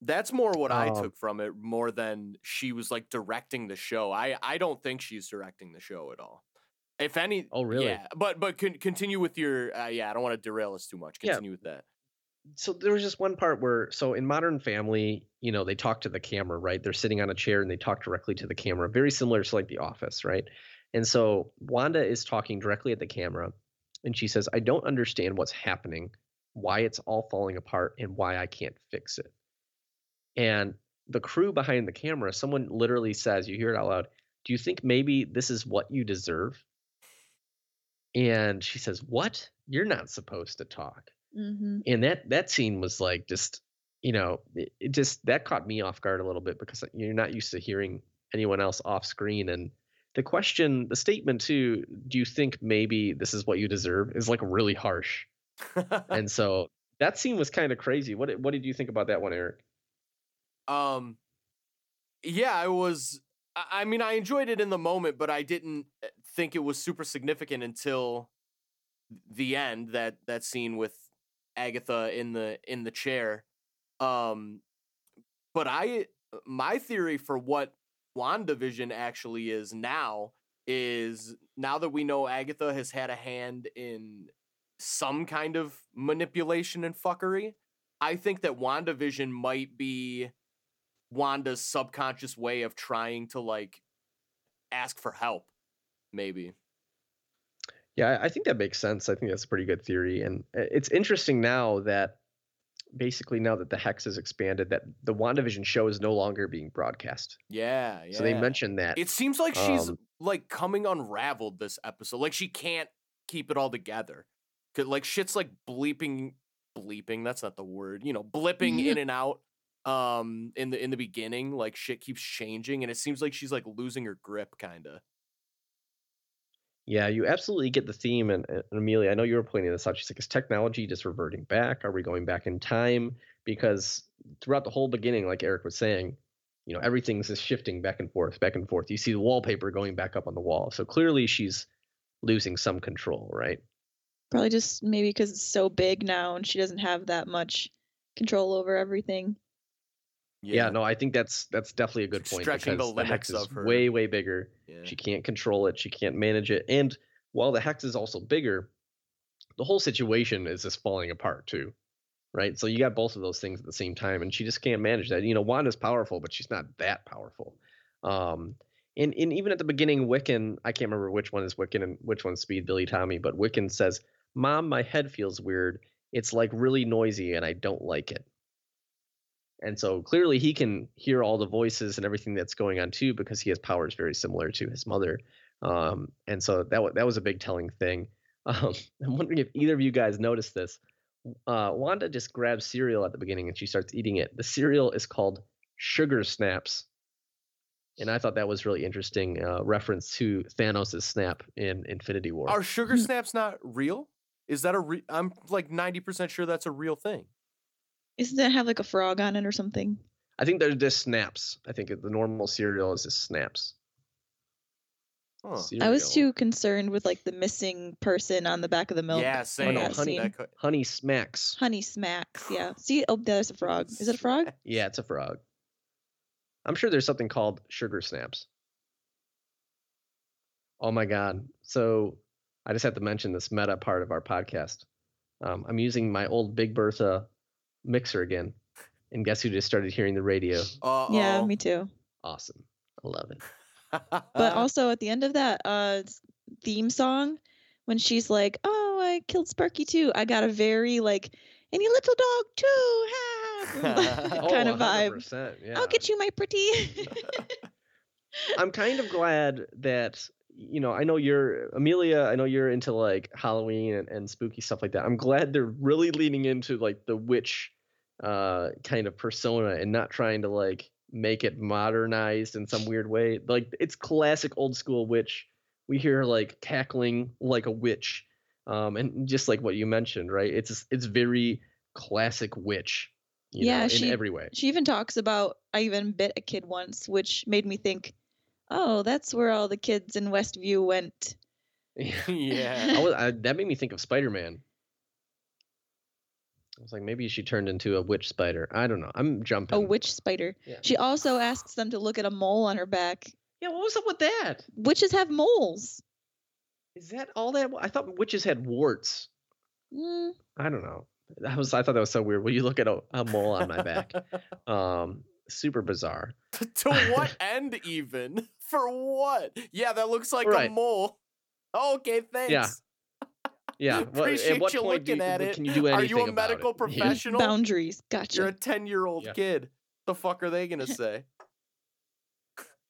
That's more what I Um, took from it, more than she was like directing the show. I I don't think she's directing the show at all. If any, Oh, really? Yeah, but but con- continue with your. Uh, yeah, I don't want to derail us too much. Yeah. Continue with that. so there was just one part where so in modern family you know they talk to the camera right they're sitting on a chair and they talk directly to the camera very similar to like the office right and so wanda is talking directly at the camera and she says i don't understand what's happening why it's all falling apart and why i can't fix it. And the crew behind the camera someone literally says you hear it out loud do you think maybe this is what you deserve? And she says what? You're not supposed to talk. Mm-hmm. and that that scene was like just you know it, it just that caught me off guard a little bit because you're not used to hearing anyone else off screen and the question the statement too do you think maybe this is what you deserve is like really harsh and so that scene was kind of crazy what did- what did you think about that one erik Um, yeah, I was. I mean, I enjoyed it in the moment, but I didn't uh, think it was super significant until the end. That that scene with Agatha in the in the chair. Um, but I my theory for what WandaVision actually is now is now that we know Agatha has had a hand in some kind of manipulation and fuckery, I think that WandaVision might be Wanda's subconscious way of trying to like ask for help, maybe. Yeah, I think that makes sense. I think that's a pretty good theory, and uh, it's interesting now that basically now that the hex is expanded, that the WandaVision show is no longer being broadcast. Yeah, yeah. So they mentioned that. It seems like she's um, like coming unraveled this episode. Like she can't keep it all together. 'Cause, Like shit's like bleeping, bleeping. That's not the word. You know, blipping Yeah. in and out. Um, in the in the beginning, like shit keeps changing, and it seems like she's like losing her grip, kind of. Yeah, you absolutely get the theme, and, and Amelia, I know you were pointing this out. She's like, is technology just reverting back? Are we going back in time? Because throughout the whole beginning, like Erik was saying, you know, everything's just shifting back and forth, back and forth. You see the wallpaper going back up on the wall, so clearly she's losing some control, right? Probably just maybe because it's so big now and she doesn't have that much control over everything. Yeah, no, I think that's that's definitely a good point Stretching the because the, hex limits is of her- way, way bigger. yeah. She can't control it. She can't manage it. And while the hex is also bigger, the whole situation is just falling apart too. Right. So you got both of those things at the same time, and she just can't manage that. You know, Wanda's powerful, but she's not that powerful. Um, and, and even at the beginning, Wiccan, I can't remember which one is Wiccan and which one's Speed Billy Tommy, but Wiccan says, Mom, my head feels weird. It's like really noisy and I don't like it. And so clearly he can hear all the voices and everything that's going on too because he has powers very similar to his mother. Um, and so that wa- that was a big telling thing. Um, I'm wondering if either of you guys noticed this. Uh, Wanda just grabs cereal at the beginning and she starts eating it. The cereal is called Sugar Snaps, and I thought that was really interesting uh, reference to Thanos' snap in Infinity War. Are sugar snaps not real? Is that a re- I'm like 90% sure that's a real thing. Isn't that have like a frog on it or something? I think they're just snaps. I think the normal cereal is just snaps. Huh. I was too concerned with like the missing person on the back of the milk. Yeah, Oh, same. no, honey, scene. Could- Honey Smacks. Honey smacks, yeah. See, oh, there's a frog. Is it a frog? Yeah, it's a frog. I'm sure there's something called sugar snaps. Oh my god. So I just have to mention this meta part of our podcast. Um, I'm using my old Big Bertha mixer again. And guess who just started hearing the radio? Uh-oh. Yeah, me too. Awesome. I love it. But also at the end of that uh theme song, when she's like, "Oh, I killed Sparky too," I got a very like, "Any little dog too," ha, kind of vibe. 100%, Oh, Yeah. I'll get you, my pretty. I'm kind of glad that you know I know you're Amelia. I know you're into like Halloween and, and spooky stuff like that. I'm glad they're really leaning into like the witch uh kind of persona and not trying to like make it modernized in some weird way. Like it's classic old school witch. We hear like cackling like a witch, um, and just like what you mentioned, right? It's it's very classic witch. You Yeah, know, in she- every way. she even talks about I even bit a kid once, which made me think, "Oh, that's where all the kids in Westview went." Yeah. yeah. I was, I, that made me think of Spider Man. I was like, maybe she turned into a witch spider. I don't know. I'm jumping. A witch spider. Yeah. She also asks them to look at a mole on her back. Yeah, what was up with that? Witches have moles. Is that all that? I thought witches had warts. Mm, I don't know. That was. I thought that was so weird. Will you look at a, a mole on my back? Um, super bizarre. to what end even? For what? Yeah, that looks like a mole. Okay, thanks. Yeah. Well, Appreciate at what you point do looking at it. can you do anything Are you a medical it? Yeah. professional? boundaries. Gotcha. You're a 10 year old Yeah. kid. The fuck are they gonna say?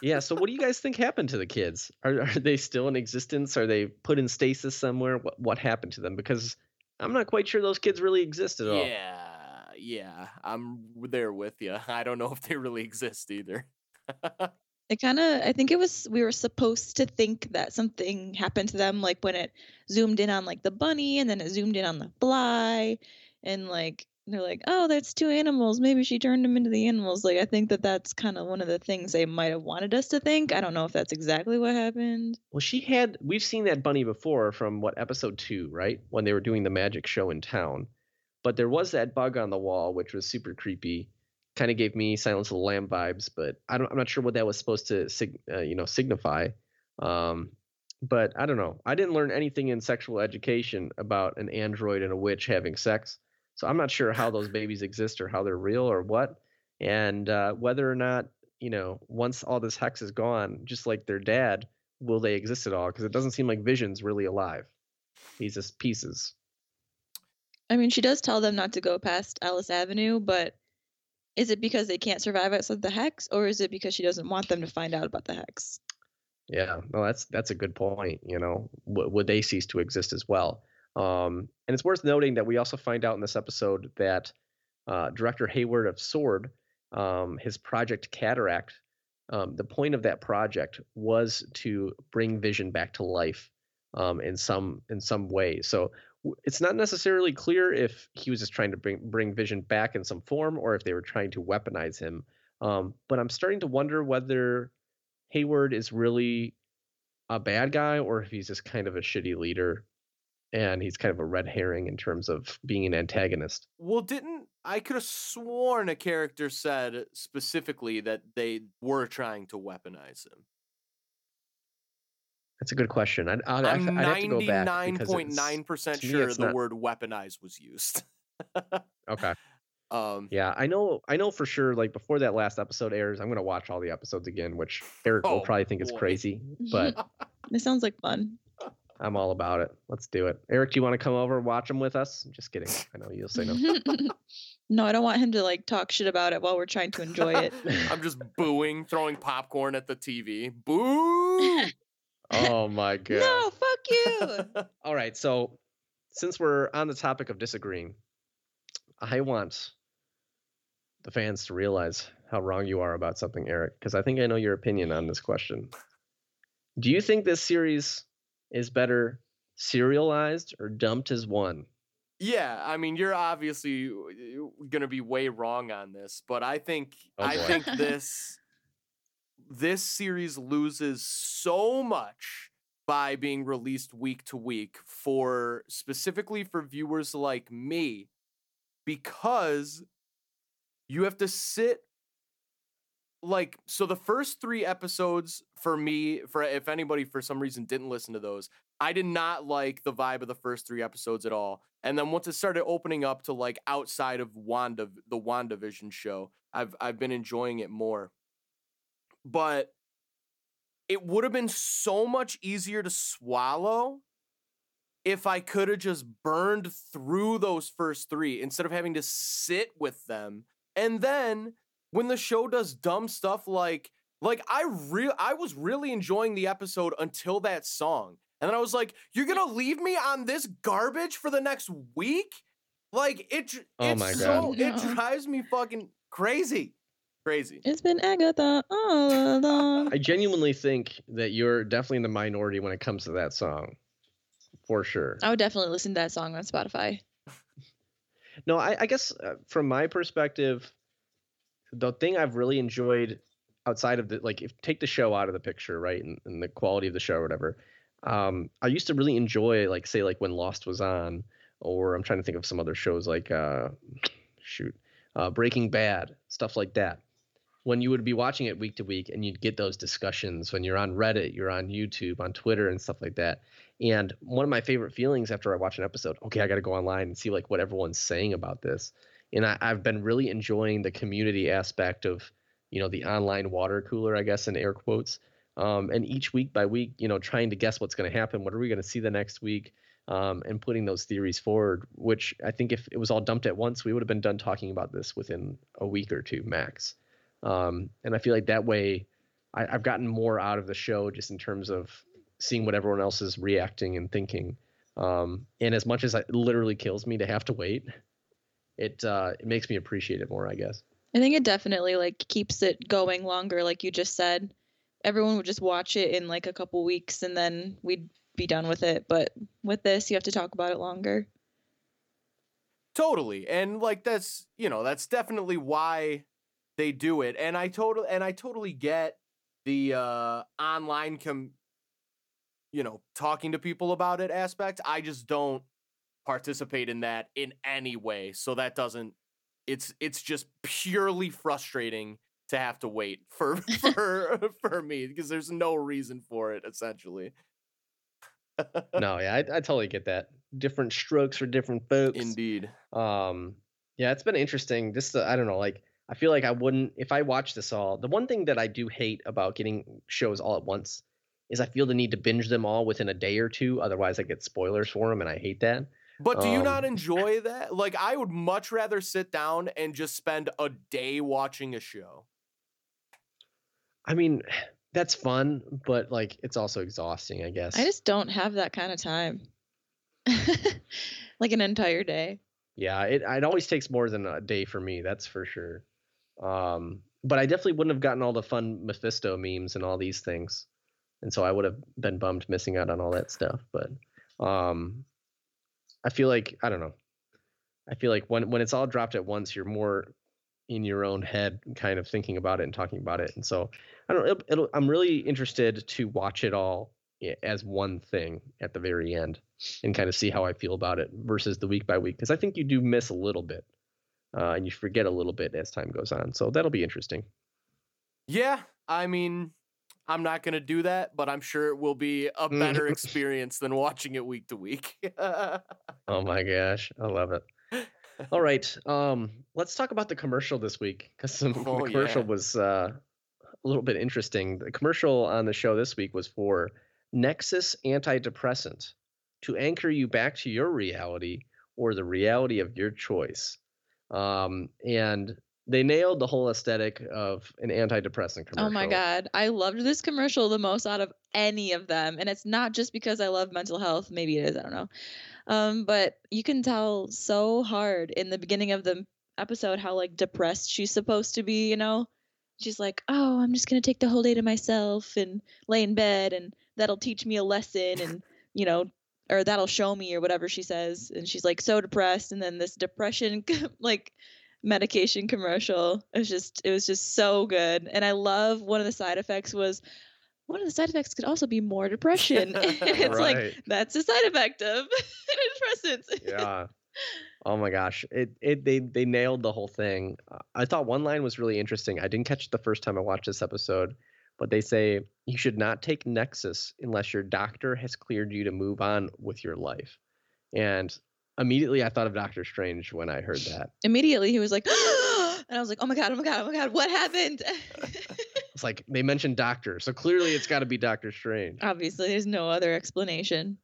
Yeah. So, what do you guys think happened to the kids? Are are they still in existence? Are they put in stasis somewhere? What what happened to them? Because I'm not quite sure those kids really exist at all. Yeah, yeah. I'm there with you. I don't know if they really exist either. it kind of i think it was we were supposed to think that something happened to them like when it zoomed in on like the bunny and then it zoomed in on the fly and like they're like oh that's two animals maybe she turned them into the animals like i think that that's kind of one of the things they might have wanted us to think i don't know if that's exactly what happened Well, she had. We've seen that bunny before from what episode two, right? When they were doing the magic show in town. But there was that bug on the wall, which was super creepy. kind of gave me Silence of the Lamb vibes, but I don't, I'm not sure what that was supposed to, sig- uh, you know, signify. Um, but I don't know. I didn't learn anything in sexual education about an android and a witch having sex, so I'm not sure how those babies exist or how they're real or what, and uh, whether or not you know once all this hex is gone, just like their dad, will they exist at all? Because it doesn't seem like Vision's really alive. He's just pieces. I mean, she does tell them not to go past Alice Avenue, but is it because they can't survive outside the hex, or is it because she doesn't want them to find out about the hex? Yeah, no, that's that's a good point. You know, w- would they cease to exist as well? Um, and it's worth noting that we also find out in this episode that uh, director Hayward of S.W.O.R.D, um, his project Cataract, um, the point of that project was to bring Vision back to life um, in some in some way. So it's not necessarily clear if he was just trying to bring bring Vision back in some form or if they were trying to weaponize him. Um, but I'm starting to wonder whether Hayward is really a bad guy or if he's just kind of a shitty leader and he's kind of a red herring in terms of being an antagonist. Well, didn't I could have sworn a character said specifically that they were trying to weaponize him. That's a good question. I'd, I'd, I'm I'd have to go back ninety-nine because point it's- nine percent sure the not- word weaponize was used. Okay. um, Yeah, I know. I know for sure. Like before that last episode airs, I'm gonna watch all the episodes again, which Erik will Oh, probably think is crazy, but It sounds like fun. I'm all about it. Let's do it. Erik, do you want to come over and watch them with us? Just kidding. I know you'll say no. no, I don't want him to like talk shit about it while we're trying to enjoy it. I'm just booing, throwing popcorn at the TV. Boo! Oh my god. no, fuck you. All right, so since we're on the topic of disagreeing, I want the fans to realize how wrong you are about something, Erik, because I think I know your opinion on this question. Do you think this series is better serialized or dumped as one? Yeah, I mean, you're obviously uh, going to be way wrong on this, but I think Oh, I think this this series loses so much by being released week to week for specifically for viewers like me because you have to sit like so the first 3 episodes for me for if anybody for some reason didn't listen to those I did not like the vibe of the first three episodes at all. And then once it started opening up to like outside of Wanda, the WandaVision show, I've I've been enjoying it more. But it would have been so much easier to swallow if I could have just burned through those first three instead of having to sit with them. And then when the show does dumb stuff like like I real I was really enjoying the episode until that song. And then I was like, "You're gonna leave me on this garbage for the next week?" Like it, dr- Oh it's my so God. it drives me fucking crazy, crazy. It's been Agatha all along. I genuinely think that you're definitely in the minority when it comes to that song, for sure. I would definitely listen to that song on Spotify. No, I, I guess uh, from my perspective, the thing I've really enjoyed outside of the like, if take the show out of the picture, right, and, and the quality of the show or whatever, um, I used to really enjoy like say like when Lost was on, or I'm trying to think of some other shows like uh, shoot, uh, Breaking Bad, stuff like that. When you would be watching it week to week, and you'd get those discussions when you're on Reddit, you're on YouTube, on Twitter, and stuff like that. And one of my favorite feelings after I watch an episode, okay, I got to go online and see like what everyone's saying about this. And I, I've been really enjoying the community aspect of, you know, the online water cooler, I guess, in air quotes. Um, and each week by week, you know, trying to guess what's going to happen. What are we going to see the next week? Um, and putting those theories forward, which I think if it was all dumped at once, we would have been done talking about this within a week or two max. Um, and I feel like that way I, I've gotten more out of the show just in terms of seeing what everyone else is reacting and thinking. Um, and as much as it literally kills me to have to wait, it uh, it makes me appreciate it more, I guess. I think it definitely like keeps it going longer, like you just said. Everyone would just watch it in like a couple weeks and then we'd be done with it. But with this, you have to talk about it longer. Totally. And like that's, you know, that's definitely why they do it. And I totally and I totally get the uh online com you know, talking to people about it aspect. I just don't participate in that in any way. So that doesn't it's it's just purely frustrating to have to wait for for for me because there's no reason for it essentially. no, yeah, I, I totally get that. Different strokes for different folks. Indeed. Um, yeah, it's been interesting. Just I don't know, like I feel like I wouldn't if I watched this all. The one thing that I do hate about getting shows all at once is I feel the need to binge them all within a day or two. Otherwise, I get spoilers for them, and I hate that. But do you um, not enjoy that? Like, I would much rather sit down and just spend a day watching a show. I mean, that's fun, but like, it's also exhausting, I guess. I just don't have that kind of time. like an entire day. Yeah, it it always takes more than a day for me. That's for sure. Um, but I definitely wouldn't have gotten all the fun Mephisto memes and all these things, and so I would have been bummed missing out on all that stuff. But um, I feel like I don't know. I feel like when when it's all dropped at once, you're more in your own head, kind of thinking about it and talking about it. And so I don't. It'll, it'll, I'm really interested to watch it all as one thing at the very end and kind of see how I feel about it versus the week by week because I think you do miss a little bit uh, and you forget a little bit as time goes on. So that'll be interesting. Yeah, I mean, I'm not going to do that, but I'm sure it will be a better experience than watching it week to week. oh my gosh, I love it. All right, um, let's talk about the commercial this week because oh, the commercial yeah. was uh, a little bit interesting. The commercial on the show this week was for Nexus antidepressant to anchor you back to your reality or the reality of your choice. Um, and they nailed the whole aesthetic of an antidepressant commercial. Oh my god, I loved this commercial the most out of any of them, and it's not just because I love mental health. Maybe it is. I don't know. Um, but you can tell so hard in the beginning of the episode how like depressed she's supposed to be. You know, she's like, "Oh, I'm just gonna take the whole day to myself and lay in bed, and that'll teach me a lesson, and you know, or that'll show me, or whatever she says." And she's like so depressed, and then this depression like medication commercial. It was just it was just so good. And I love one of the side effects was one of the side effects could also be more depression. it's right. like that's a side effect of antidepressants. yeah. Oh my gosh. It it they they nailed the whole thing. I thought one line was really interesting. I didn't catch it the first time I watched this episode, but they say you should not take Nexus unless your doctor has cleared you to move on with your life. And immediately I thought of Doctor Strange when I heard that. Immediately he was like, and I was like, oh my god, oh my god, oh my god, what happened? it's like they mentioned doctor, so clearly it's got to be Doctor Strange. Obviously, there's no other explanation.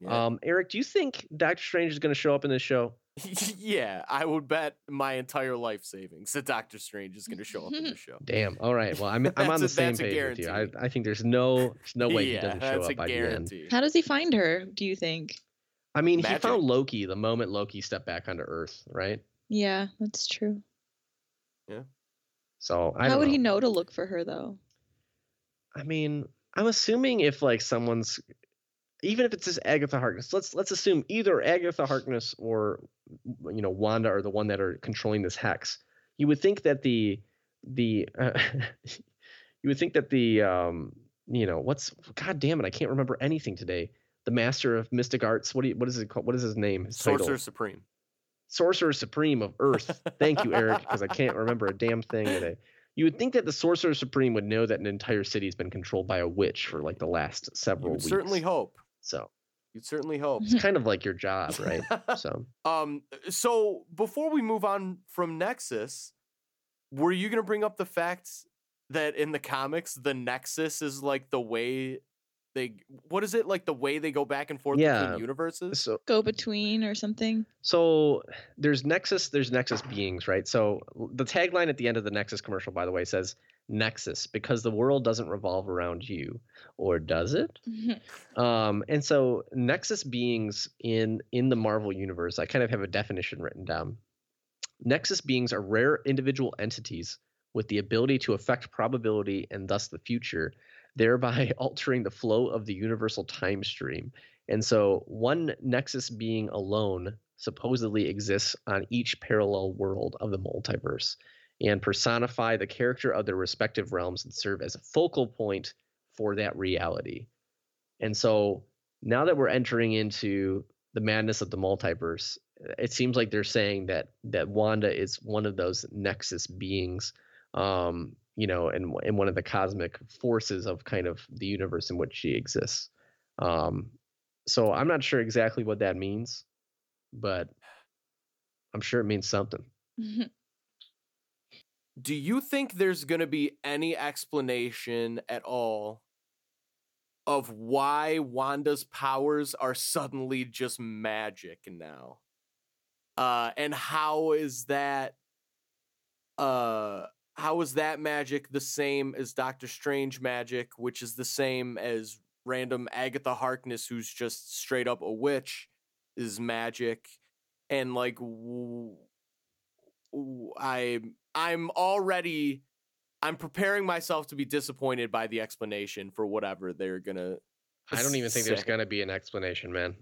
Yeah. Um, Erik, do you think Doctor Strange is going to show up in this show? yeah, I would bet my entire life savings that Doctor Strange is going to show up in the show. Damn. All right. Well, I'm I'm on the a, same page with you. I, I think there's no there's no way yeah, he doesn't show up by guarantee. the end. How does he find her? Do you think? I mean, Magic. he found Loki the moment Loki stepped back onto Earth, right? Yeah, that's true. Yeah. So how would know. he know to look for her though? I mean, I'm assuming if like someone's, even if it's just Agatha Harkness, let's let's assume either Agatha Harkness or you know Wanda are the one that are controlling this hex. You would think that the the uh, you would think that the um you know what's god damn it I can't remember anything today the master of mystic arts. What do you, what is it called? What is his name? His Sorcerer title? Supreme. Sorcerer Supreme of Earth. Thank you, Erik, because I can't remember a damn thing today. You would think that the Sorcerer Supreme would know that an entire city has been controlled by a witch for like the last several You'd weeks. Certainly hope. So You'd certainly hope. It's kind of like your job, right? So um so before we move on from Nexus, were you gonna bring up the fact that in the comics the Nexus is like the way they what is it like the way they go back and forth yeah. between universes? So go between or something. So there's Nexus, there's Nexus beings, right? So the tagline at the end of the Nexus commercial, by the way, says Nexus because the world doesn't revolve around you, or does it? um, and so Nexus beings in in the Marvel universe, I kind of have a definition written down. Nexus beings are rare individual entities with the ability to affect probability and thus the future thereby altering the flow of the universal time stream. And so, one Nexus being alone supposedly exists on each parallel world of the multiverse and personify the character of their respective realms and serve as a focal point for that reality. And so, now that we're entering into the madness of the multiverse, it seems like they're saying that that Wanda is one of those Nexus beings, um, you know, and and one of the cosmic forces of kind of the universe in which she exists. Um, so I'm not sure exactly what that means, but I'm sure it means something. Do you think there's going to be any explanation at all of why Wanda's powers are suddenly just magic now? Uh and how is that uh how is that magic the same as Doctor Strange magic, which is the same as random Agatha Harkness who's just straight up a witch is magic and like w- w- I I'm already I'm preparing myself to be disappointed by the explanation for whatever they're gonna. I don't even think there's gonna be an explanation, man.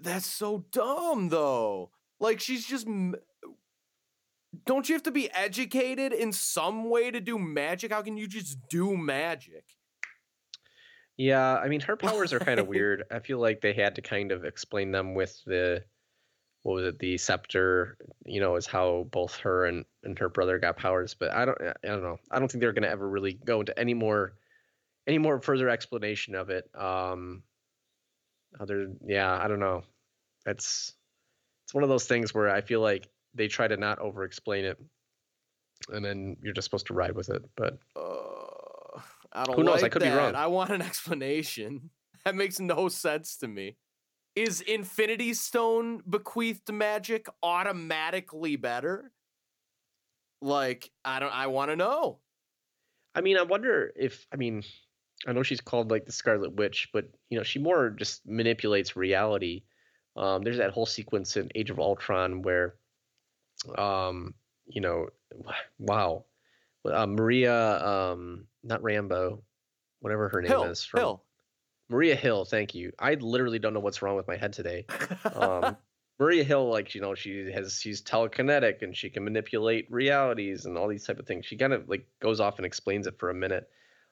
That's so dumb, though. Like she's just. Don't you have to be educated in some way to do magic? How can you just do magic? Yeah, I mean her powers are kind of weird. I feel like they had to kind of explain them with the what was it, the scepter, you know, is how both her and, and her brother got powers. But I don't I don't know. I don't think they're gonna ever really go into any more any more further explanation of it. Um other yeah, I don't know. It's it's one of those things where I feel like they try to not over explain it and then you're just supposed to ride with it. But Uh, I don't Who knows? I like could be wrong. I want an explanation. That makes no sense to me. Is Infinity Stone bequeathed magic automatically better? Like, I don't I want to know. I mean, I wonder if I mean, I know she's called like the Scarlet Witch, but you know, she more just manipulates reality. Um, there's that whole sequence in Age of Ultron where, um, you know, wow, uh, Maria, um, not Rambeau, whatever her name Hill, is, from Hill. Maria Hill. Thank you. I literally don't know what's wrong with my head today. Um, Maria Hill, like you know, she has she's telekinetic and she can manipulate realities and all these type of things. She kind of like goes off and explains it for a minute.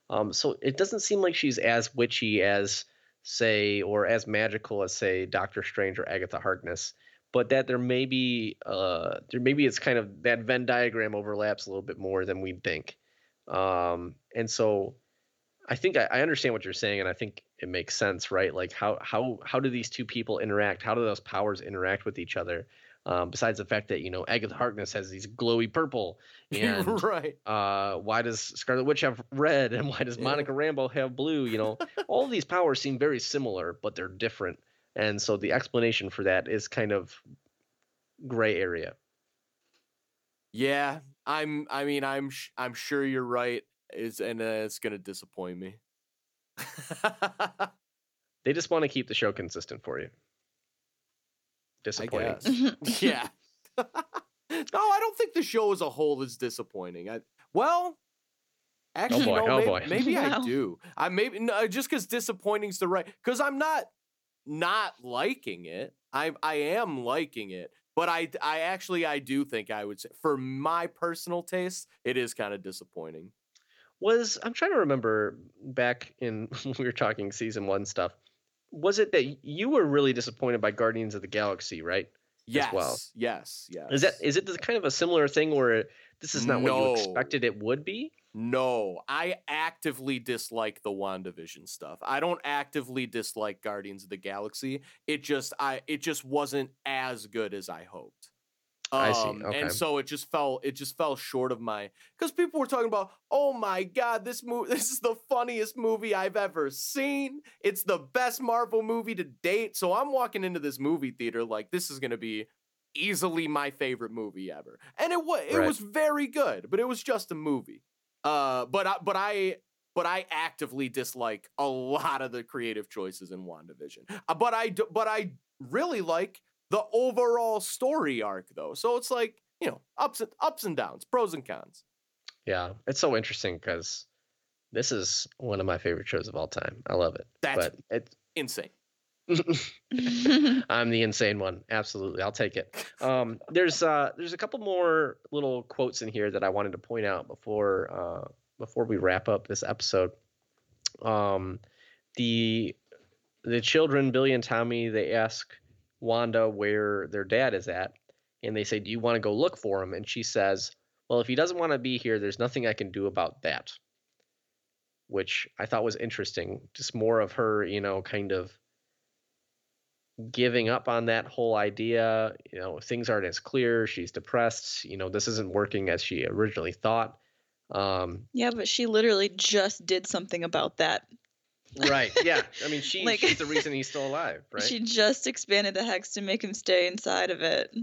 Um, so it doesn't seem like she's as witchy as say or as magical as say Doctor Strange or Agatha Harkness, but that there may be uh there maybe it's kind of that Venn diagram overlaps a little bit more than we'd think. Um, and so I think I, I understand what you're saying, and I think it makes sense, right? Like how how how do these two people interact? How do those powers interact with each other? Um, besides the fact that you know Agatha Harkness has these glowy purple, and right. uh, why does Scarlet Witch have red, and why does Yeah. Monica Rambeau have blue? You know, all these powers seem very similar, but they're different, and so the explanation for that is kind of gray area. Yeah, I'm. I mean, I'm. Sh- I'm sure you're right. Is and uh, it's gonna disappoint me. They just want to keep the show consistent for you. I Disappointing. yeah. no, I don't think the show as a whole is disappointing. I well, actually, boy, no, oh maybe, boy. maybe I do. I maybe no, just because disappointing's the right. Because I'm not not liking it. I I am liking it, but I I actually I do think I would say for my personal taste, it is kind of disappointing. was I'm trying to remember back in when we were talking season one stuff. Was it that you were really disappointed by Guardians of the Galaxy, right? Yes, well. yes, yes. Is that is it the kind of a similar thing where this is not what you expected it would be? No, I actively dislike the WandaVision stuff. I don't actively dislike Guardians of the Galaxy. It just I it just wasn't as good as I hoped. I see, Um, okay. And so it just fell it just fell short of my because people were talking about, oh my god, this movie this is the funniest movie I've ever seen. It's the best Marvel movie to date. So I'm walking into this movie theater like this is gonna be easily my favorite movie ever. And it was it Right. was very good, but it was just a movie. Uh, but I, but I but I actively dislike a lot of the creative choices in WandaVision. Uh, but I but I really like the overall story arc though. So it's like you know ups and ups and downs, pros and cons. Yeah, it's so interesting because this is one of my favorite shows of all time. I love it. That's- but it, Insane. I'm the insane one. Absolutely, I'll take it. Um, there's uh, there's a couple more little quotes in here that I wanted to point out before uh, before we wrap up this episode. Um, the the children, Billy and Tommy, they ask Wanda where their dad is at, and they say, "Do you want to go look for him?" And she says, "Well, if he doesn't want to be here, there's nothing I can do about that." Which I thought was interesting. Just more of her, you know, kind of giving up on that whole idea. You know, things aren't as clear. She's depressed. You know, this isn't working as she originally thought. Um, Yeah, but she literally just did something about that. right. Yeah. I mean, she, Like- she's the reason he's still alive, right? She just expanded the hex to make him stay inside of it.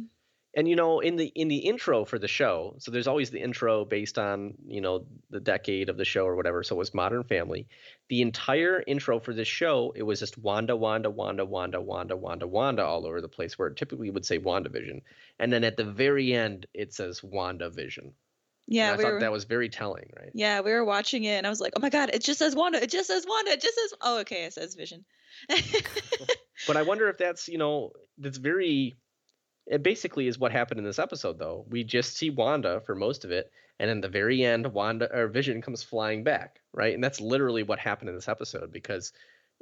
And you know in the in the intro for the show so there's always the intro based on you know the decade of the show or whatever so it was modern family the entire intro for this show it was just wanda wanda wanda wanda wanda wanda wanda all over the place where it typically would say wandavision and then at the very end it says wandavision Yeah, and i we thought were. that was very telling right Yeah, we were watching it, and I was like, "Oh my god, it just says Wanda! It just says Wanda! It just says." Oh, okay, it says Vision. but i wonder if that's you know that's very it basically is what happened in this episode though. We just see wanda for most of it and in the very end wanda or vision comes flying back right? And that's literally what happened in this episode because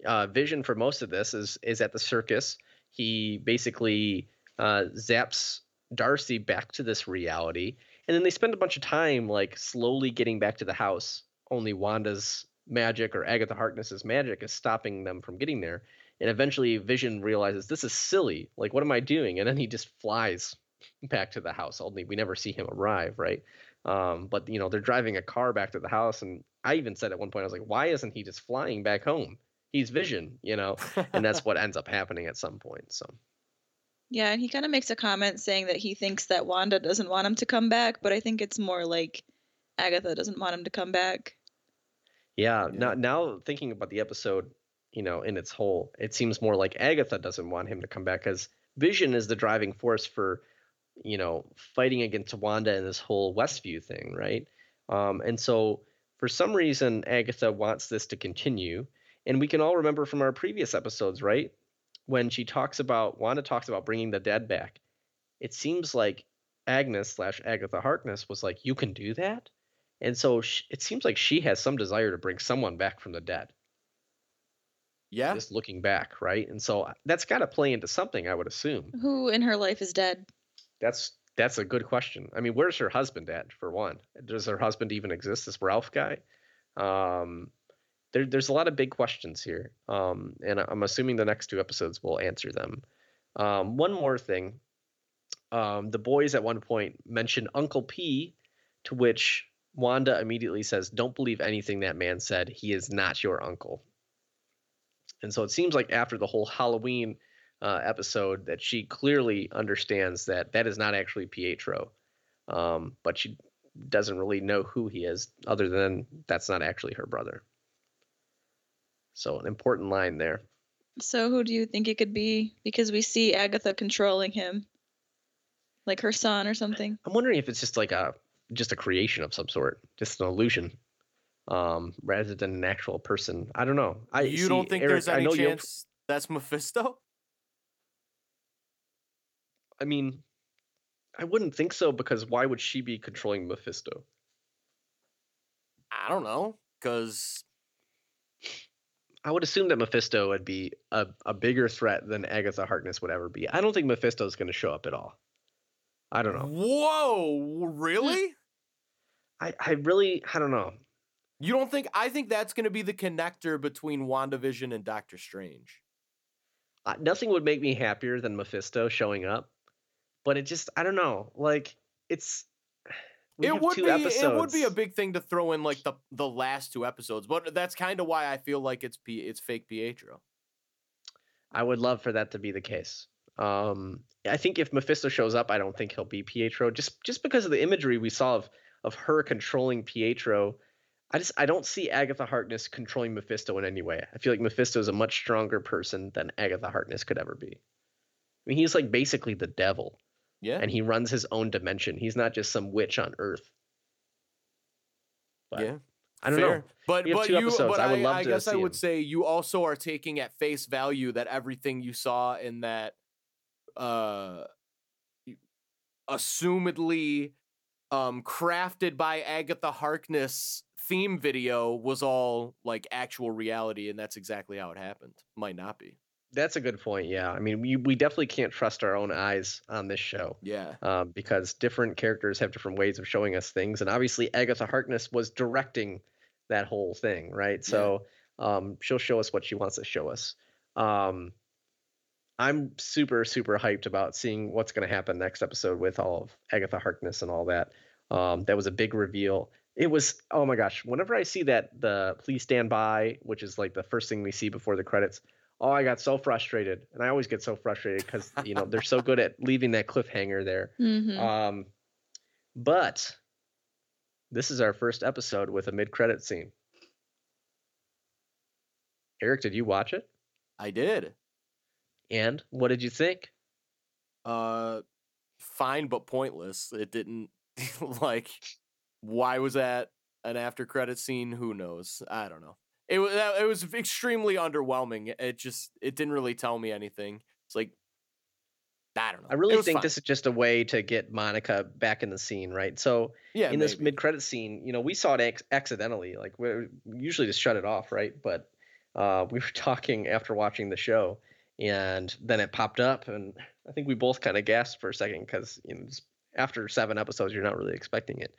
uh, vision for most of this is is at the circus. He basically uh, zaps darcy back to this reality and then they spend a bunch of time like slowly getting back to the house. Only wanda's magic or agatha harkness's magic is stopping them from getting there and eventually vision realizes this is silly. Like what am i doing? And then he just flies back to the house only we never see him arrive right? Um, but you know they're driving a car back to the house and i even said at one point i was like why isn't he just flying back home? He's vision you know? And that's what ends up happening at some point so. Yeah, and he kind of makes a comment saying that he thinks that Wanda doesn't want him to come back, but I think it's more like Agatha doesn't want him to come back. yeah, Yeah. now now thinking about the episode you know in its whole it seems more like agatha doesn't want him to come back because vision is the driving force for you know fighting against wanda and this whole westview thing right? Um, and so for some reason agatha wants this to continue and we can all remember from our previous episodes right? When she talks about wanda talks about bringing the dead back it seems like agnes slash agatha harkness was like you can do that? And so sh- it seems like she has some desire to bring someone back from the dead yeah. just looking back, right? And so uh, that's got to play into something, I would assume. Who in her life is dead? That's that's a good question. I mean, where's her husband at? For one, does her husband even exist? This Ralph guy? Um, there, there's a lot of big questions here, um, and I- I'm assuming the next two episodes will answer them. Um, one more thing, um, the boys at one point mention Uncle P, to which Wanda immediately says, "Don't believe anything that man said. He is not your uncle." And so it seems like after the whole Halloween uh, episode that she clearly understands that that is not actually Pietro, um, but she doesn't really know who he is, other than that's not actually her brother. So an important line there. So who do you think it could be? Because we see Agatha controlling him, like her son or something. I'm wondering if it's just like a just a creation of some sort, just an illusion, um, rather than an actual person. I don't know. I you see, don't think Erik, there's I any know you don't- chance that's Mephisto? I mean, I wouldn't think so because why would she be controlling Mephisto? I don't know, because I would assume that Mephisto would be a, a bigger threat than Agatha Harkness would ever be. I don't think Mephisto's going to show up at all. I don't know. whoa, really? I, I really, I don't know. You don't think? I think that's going to be the connector between WandaVision and Doctor Strange. Uh, nothing would make me happier than Mephisto showing up, but it just, I don't know. Like, it's. it would be it would be a big thing to throw in like the the last two episodes, but that's kind of why I feel like it's P, it's fake Pietro. I would love for that to be the case. Um, I think if Mephisto shows up, I don't think he'll be Pietro, just just because of the imagery we saw of of her controlling Pietro. I just I don't see Agatha Harkness controlling Mephisto in any way. I feel like Mephisto is a much stronger person than Agatha Harkness could ever be. I mean, he's like basically the devil, Yeah, and he runs his own dimension. He's not just some witch on Earth. But yeah. I don't Fair. know. But but you episodes. but I would love I to guess I would him. say you also are taking at face value that everything you saw in that uh assumedly um crafted by Agatha Harkness theme video was all like actual reality and that's exactly how it happened. Might not be. That's a good point. Yeah, I mean, we we definitely can't trust our own eyes on this show. Yeah. Um, because different characters have different ways of showing us things, and obviously Agatha Harkness was directing that whole thing, right? So um, she'll show us what she wants to show us. Um, I'm super super hyped about seeing what's going to happen next episode with all of Agatha Harkness and all that. Um, that was a big reveal. It was oh my gosh! Whenever I see that the please stand by, which is like the first thing we see before the credits, oh I got so frustrated, and I always get so frustrated because you know they're so good at leaving that cliffhanger there. Mhm. Um, but this is our first episode with a mid-credit scene. Erik, did you watch it? I did. And what did you think? Uh, fine but pointless. It didn't like. Why was that an after credit scene? Who knows? I don't know. It was it was extremely underwhelming. It just it didn't really tell me anything. It's like I don't know. I really think this is just a way to get Monica back in the scene, right? So yeah in this mid-credit scene, you know, we saw it ac- accidentally. Like we we usually just shut it off, right? But uh, we were talking after watching the show, and then it popped up, and I think we both kind of gasped for a second because you know, after seven episodes, you're not really expecting it.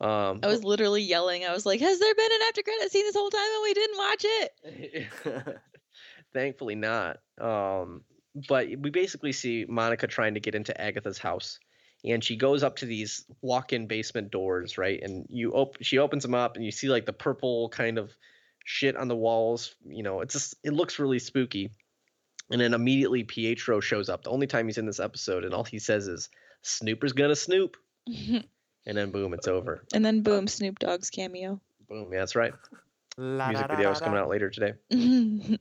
Um, I was literally yelling. I was like, "Has there been an after credit scene this whole time and we didn't watch it?" thankfully not. Um, but we basically see Monica trying to get into Agatha's house, and she goes up to these walk-in basement doors, right? And you op- she opens them up, and you see like the purple kind of shit on the walls. You know, it's just it looks really spooky. And then immediately Pietro shows up. The only time he's in this episode, and all he says is, "Snooper's gonna snoop," and then boom, it's over. and then boom, Snoop Dogg's cameo. Boom, yeah, that's right. La Music da da video da is coming out later today.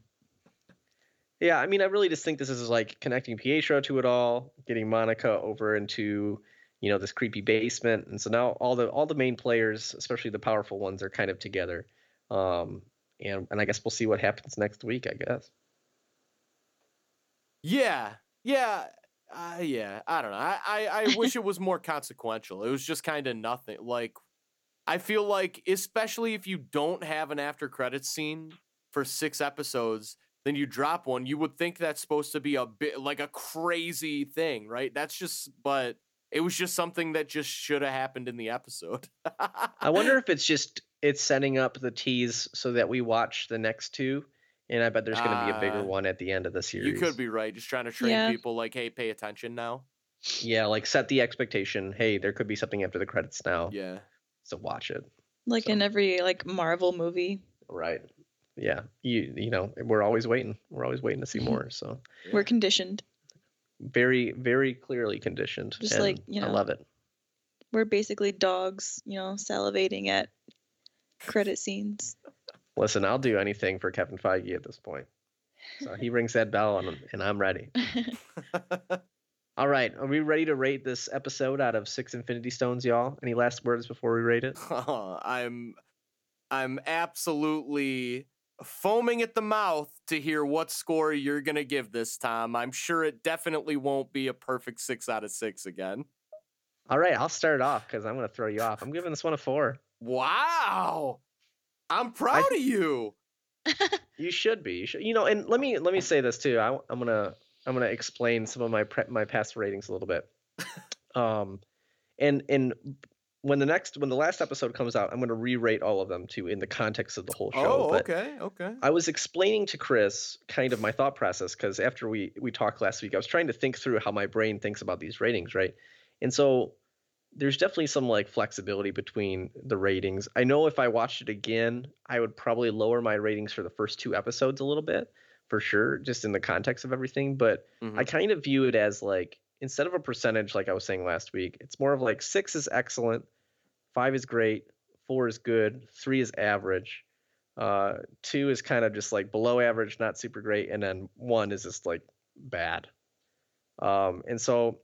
Yeah, I mean, I really just think this is like connecting Pietro to it all, getting Monica over into, you know, this creepy basement, and so now all the all the main players, especially the powerful ones, are kind of together. Um, and and I guess we'll see what happens next week. I guess. Yeah, yeah, uh, yeah. I don't know. I, I, I wish it was more consequential. It was just kind of nothing. Like, I feel like, especially if you don't have an after credits scene for six episodes, then you drop one. You would think that's supposed to be a bit like a crazy thing, right? That's just, but it was just something that just should have happened in the episode. I wonder if it's just it's setting up the tease so that we watch the next two, and I bet there's going to be a bigger Ah, one at the end of the series. you could be right. Just trying to train Yeah. people, like, hey, pay attention now. Yeah, like set the expectation. Hey, there could be something after the credits now, Yeah. so watch it. like So- in every like Marvel movie, Right. Yeah. You you know, we're always waiting. We're always waiting to see more. So we're conditioned. very, very clearly conditioned. Just like, and you I know, love it. We're basically dogs, you know, salivating at credit scenes. Listen, I'll do anything for Kevin Feige at this point. So he rings that bell and, and I'm ready. All right. Are we ready to rate this episode out of six Infinity Stones, y'all? Any last words before we rate it? I'm I'm absolutely foaming at the mouth to hear what score you're gonna give this, Tom. I'm sure it definitely won't be a perfect six out of six again. All right, I'll start off because I'm going to throw you off. I'm giving this one a four. Wow. I'm proud of you. You should be. You should. You know, and let me let me say this too. I, am gonna I'm gonna explain some of my pre- my past ratings a little bit. um, and and when the next when the last episode comes out, I'm gonna re-rate all of them too in the context of the whole show. Oh, but okay, okay. I was explaining to Chris kind of my thought process because after we we talked last week, I was trying to think through how my brain thinks about these ratings, right? And so there's definitely some like flexibility between the ratings. I know if I watched it again, I would probably lower my ratings for the first two episodes a little bit, for sure, just in the context of everything. But Mhm. I kind of view it as like instead of a percentage, like I was saying last week, it's more of like six is excellent, five is great, four is good, three is average, uh, two is kind of just like below average, not super great, and then one is just like bad. Um, and so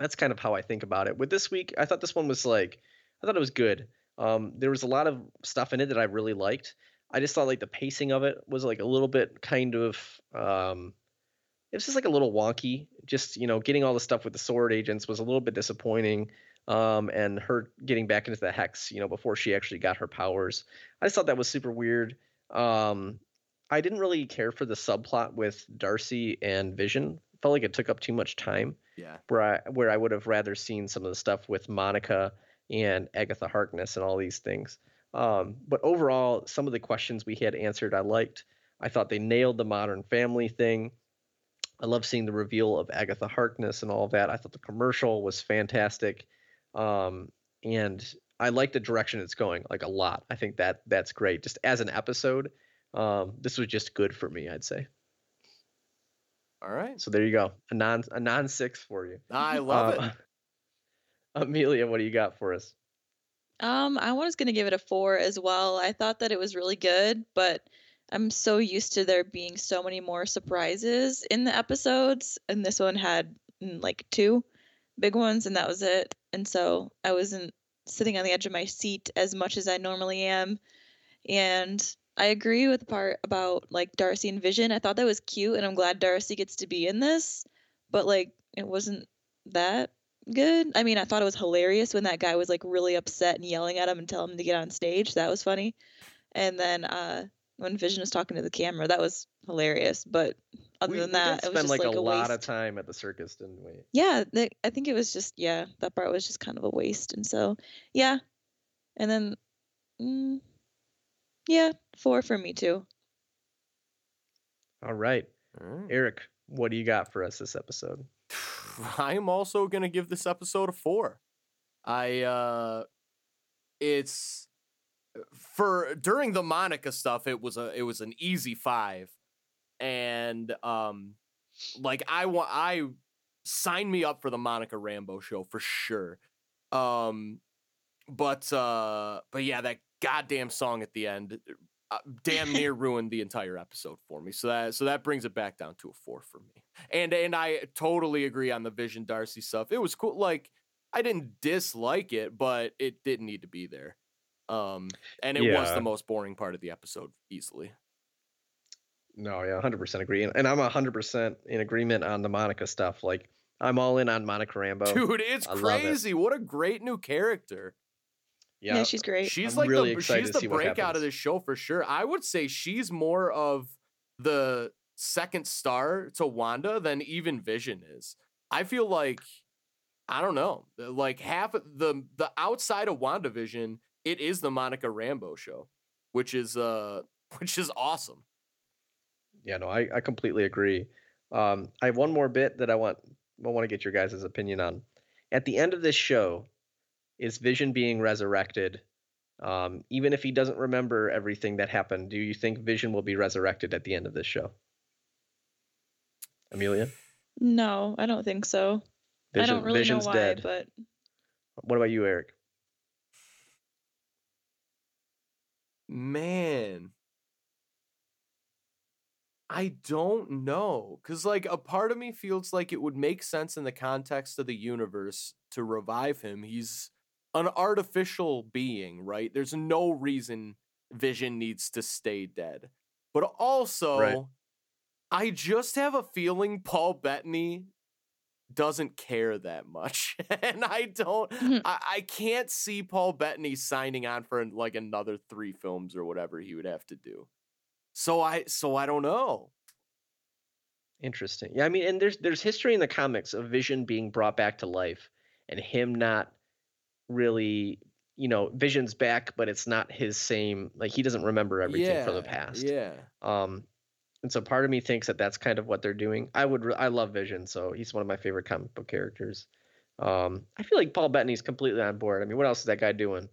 that's kind of how I think about it. With this week, I thought this one was like, I thought it was good. Um, there was a lot of stuff in it that I really liked. I just thought like the pacing of it was like a little bit kind of um, it was just like a little wonky. Just you know, getting all the stuff with the S.W.O.R.D agents was a little bit disappointing. Um, and her getting back into the hex, you know, before she actually got her powers, I just thought that was super weird. Um, I didn't really care for the subplot with Darcy and Vision. Felt like it took up too much time. Yeah. Where I where I would have rather seen some of the stuff with Monica and Agatha Harkness and all these things. Um, but overall, some of the questions we had answered, I liked. I thought they nailed the Modern Family thing. I love seeing the reveal of Agatha Harkness and all that. I thought the commercial was fantastic, um, and I like the direction it's going like a lot. I think that that's great. Just as an episode, um, this was just good for me. I'd say. All right. So there you go, a non a non six for you. I love Uh, it. Amelia, what do you got for us? Um, I was gonna give it a four as well. I thought that it was really good, but I'm so used to there being so many more surprises in the episodes, and this one had mm, like two big ones, and that was it. And so I wasn't sitting on the edge of my seat as much as I normally am. And I agree with the part about like Darcy and Vision. I thought that was cute, and I'm glad Darcy gets to be in this, but like it wasn't that good. I mean, I thought it was hilarious when that guy was like really upset and yelling at him and telling him to get on stage. That was funny. And then uh when Vision was talking to the camera, that was hilarious. But other we, than we that, did it was just like, like, a, lot of time at the circus, didn't we? Yeah, the, I think it was just yeah, that part was just kind of a waste. And so yeah, and then mm, yeah, four for me too. All right, All right. Erik, what do you got for us this episode? I'm also gonna give this episode a four. I uh it's for during the Monica stuff, it was a it was an easy five. And um like I want I sign me up for the Monica Rambeau show for sure. Um but uh but yeah, that goddamn song at the end uh, damn near ruined the entire episode for me. So that so that brings it back down to a 4 for me. And and I totally agree on the Vision Darcy stuff. It was cool. Like I didn't dislike it, but it didn't need to be there. Um, and it was the most boring part of the episode, easily. No, yeah, hundred percent agree, and, and I'm hundred percent in agreement on the Monica stuff. Like, I'm all in on Monica Rambeau. Dude, it's I love it. crazy. What a great new character. Yeah, yeah, she's great. She's I'm like really the she's the breakout of this show for sure. I would say she's more of the second star to Wanda than even Vision is. I feel like I don't know, like half of the the outside of WandaVision, it is the Monica Rambeau show, which is uh which is awesome. yeah, no, I, I completely agree. Um, I have one more bit that I want I want to get your guys' opinion on. At the end of this show, is Vision being resurrected? Um, even if he doesn't remember everything that happened, do you think Vision will be resurrected at the end of this show? Amelia, No, I don't think so. Vision, I don't really Vision's know why, dead. but What about you, Erik? Man. I don't know. Cause like a part of me feels like it would make sense in the context of the universe to revive him. He's an artificial being, right? There's no reason Vision needs to stay dead. But also, I just have a feeling Paul Bettany doesn't care that much. and I don't Mhm. I, I can't see Paul Bettany signing on for like another three films or whatever he would have to do. So I so I don't know. Interesting. Yeah, I mean, and there's there's history in the comics of Vision being brought back to life and him not really, you know, Vision's back, but it's not his same. Like he doesn't remember everything from the past. Yeah. Um, and so part of me thinks that that's kind of what they're doing. I would, re- I love Vision, so he's one of my favorite comic book characters. Um, I feel like Paul Bettany's completely on board. I mean, what else is that guy doing?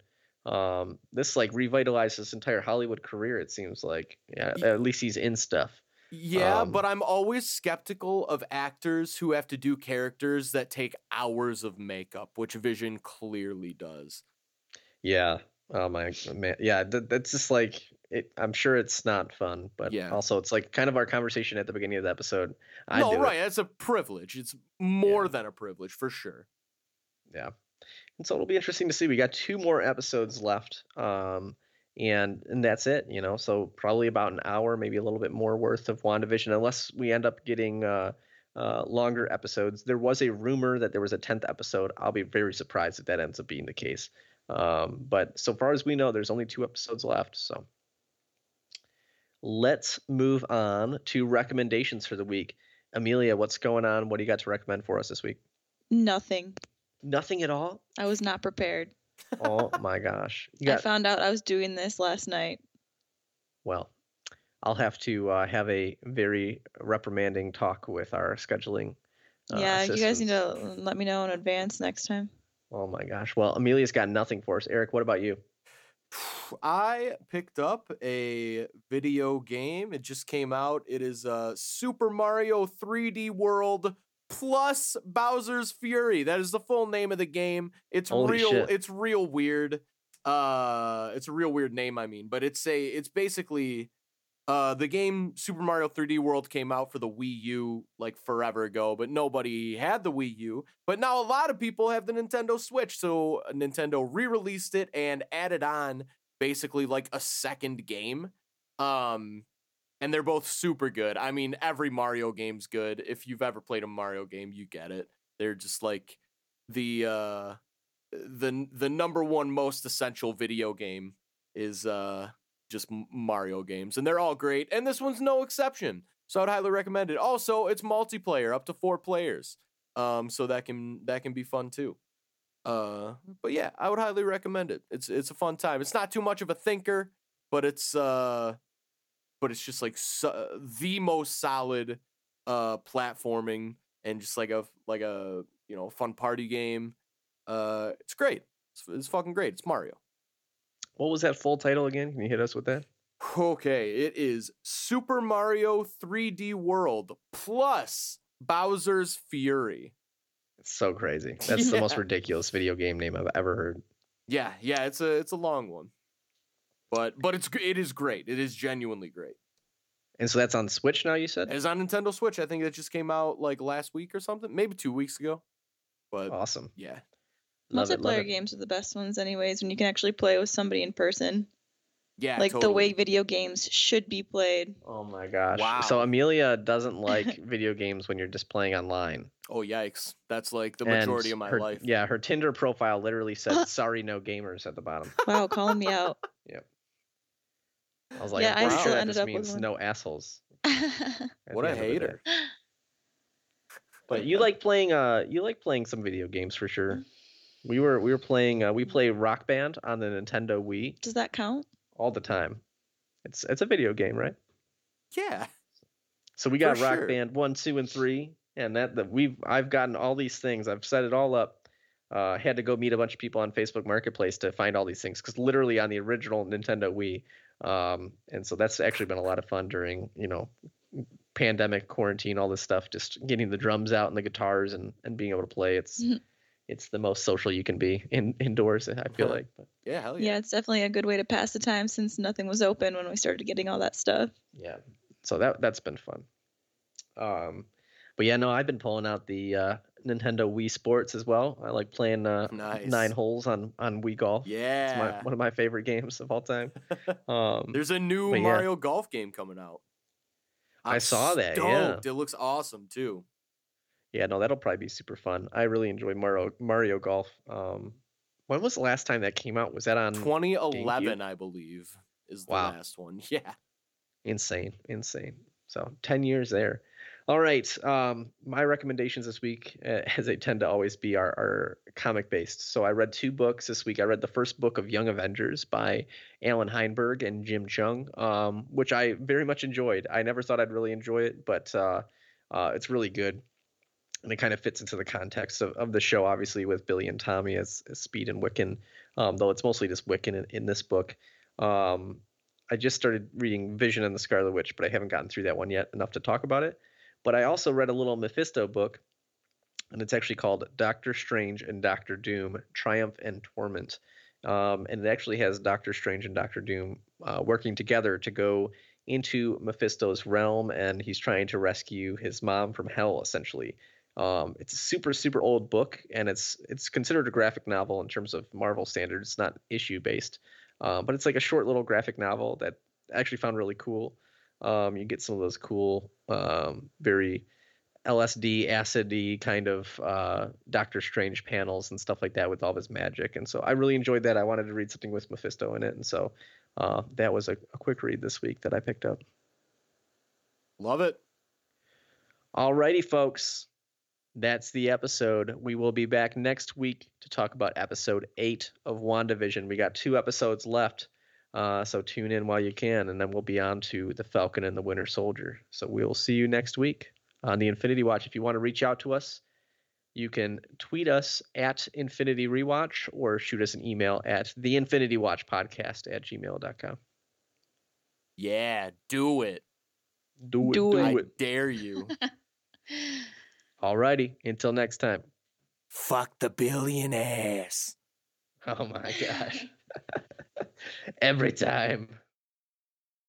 Um, this like revitalized his entire Hollywood career. It seems like, yeah, at least he's in stuff. Yeah, Um, but I'm always skeptical of actors who have to do characters that take hours of makeup, which Vision clearly does. Yeah. Oh my man. Yeah. That, that's just like it. I'm sure it's not fun, but Yeah. also it's like kind of our conversation at the beginning of the episode. I no, do it. right. That's a privilege. It's more than a privilege for sure. Yeah. And so it'll be interesting to see. We got two more episodes left. Um, and and that's it, you know. So probably about an hour, maybe a little bit more worth of WandaVision, unless we end up getting uh, uh, longer episodes. There was a rumor that there was a tenth episode. I'll be very surprised if that ends up being the case. Um, but so far as we know, there's only two episodes left. So let's move on to recommendations for the week. Amelia, what's going on? What do you got to recommend for us this week? Nothing. Nothing at all? I was not prepared. Oh my gosh. You I found out I was doing this last night. well, I'll have to uh, have a very reprimanding talk with our scheduling. uh, yeah, you guys need to let me know in advance next time. Oh my gosh. Well, Amelia's got nothing for us. Erik, what about you? I picked up a video game. It just came out. It is uh, Super Mario 3D World plus Bowser's Fury. That is the full name of the game. It's Holy real. shit. It's real weird. Uh, it's a real weird name. I mean, but it's a. It's basically. Uh, the game Super Mario 3D World came out for the Wii U like forever ago, but nobody had the Wii U. But now a lot of people have the Nintendo Switch, so Nintendo re-released it and added on basically like a second game. Um and they're both super good. I mean, every Mario game's good. If you've ever played a Mario game, you get it. They're just like the uh the the number one most essential video game is uh just Mario games and they're all great and this one's no exception. So I'd highly recommend it. Also, it's multiplayer up to 4 players. Um so that can that can be fun too. Uh, but yeah, I would highly recommend it. It's it's a fun time. It's not too much of a thinker, but it's uh, but it's just like so, the most solid uh platforming and just like a like a you know fun party game. Uh, it's great. It's, it's fucking great. It's Mario. What was that full title again? Can you hit us with that? Okay, it is Super Mario 3D World plus Bowser's Fury. It's so crazy. That's the most ridiculous video game name I've ever heard. Yeah, yeah, it's a it's a long one, but but it's it is great. It is genuinely great. And so that's on Switch now, you said? It's on Nintendo Switch. I think it just came out like last week or something, maybe two weeks ago. But Awesome. yeah, Love it, love Multiplayer it. games are the best ones, anyways, when you can actually play with somebody in person. yeah, like the way video games should be played. Oh my gosh. Wow. So Amelia doesn't like video games when you're just playing online. Oh yikes, that's like the And majority of my her- life. Yeah, her Tinder profile literally said "Sorry, no gamers" at the bottom. Wow, calling me out. I was like, Yeah, I'm I still that ended just up with means one. no assholes. What a end of the day. hater. But you like playing uh you like playing some video games for sure. We were we were playing uh, we play Rock Band on the Nintendo Wii Does that count? all the time. It's it's a video game, right? Yeah, So we For got Rock sure. Band one, two, and three, and that that we've I've gotten all these things. I've set it all up. Uh, had to go meet a bunch of people on Facebook Marketplace to find all these things because literally on the original Nintendo Wii, um, and so that's actually been a lot of fun during you know pandemic quarantine, all this stuff, just getting the drums out and the guitars and and being able to play. It's Mhm. it's the most social you can be in indoors. I feel like. But yeah, hell Yeah. yeah. it's definitely a good way to pass the time since nothing was open when we started getting all that stuff. yeah so that that's been fun um but yeah no i've been pulling out the uh nintendo wii sports as well i like playing uh Nice. nine holes on on wii golf Yeah, it's my, one of my favorite games of all time um there's a new but yeah. Mario Golf game coming out. I I'm saw that, yeah. It looks awesome too. yeah no that'll probably be super fun i really enjoy mario mario golf um when was the last time that came out was that on 2011, I believe, is the Wow. last one. Yeah. insane insane so 10 years there all right um my recommendations this week uh, as they tend to always be are, are comic based. So i read two books this week. I read the first book of young avengers by Allan Heinberg and Jim Cheung um which i very much enjoyed. I never thought i'd really enjoy it but uh, uh it's really good. And it kind of fits into the context of, of the show obviously with billy and tommy as, as speed and wiccan um, though it's mostly just wiccan in, in this book. Um, I just started reading Vision and the Scarlet Witch, but I haven't gotten through that one yet enough to talk about it. But I also read a little Mephisto book, and it's actually called Doctor Strange and Doctor Doom: Triumph and Torment. Um, and it actually has Doctor Strange and Doctor Doom uh, working together to go into Mephisto's realm, and he's trying to rescue his mom from hell, essentially. Um, it's a super super old book, and it's it's considered a graphic novel in terms of Marvel standards. It's not issue based. Um, but it's like a short little graphic novel that I actually found really cool. Um, you get some of those cool, um, very LSD, acidy kind of uh, Doctor Strange panels and stuff like that with all of his magic. And so I really enjoyed that. I wanted to read something with Mephisto in it, and so uh, that was a, a quick read this week that I picked up. Love it. Alrighty, folks. That's the episode. We will be back next week to talk about episode eight of WandaVision. We got two episodes left, uh, so tune in while you can, and then we'll be on to The Falcon and the Winter Soldier. So we will see you next week on the Infinity Watch. If you want to reach out to us, you can tweet us at Infinity Rewatch or shoot us an email at the Infinity Watch Podcast at gmail.com. Yeah, do it. Do it. Do Do, I it. dare you. Alrighty. Until next time. Fuck the billionaires. Oh my gosh. Every time.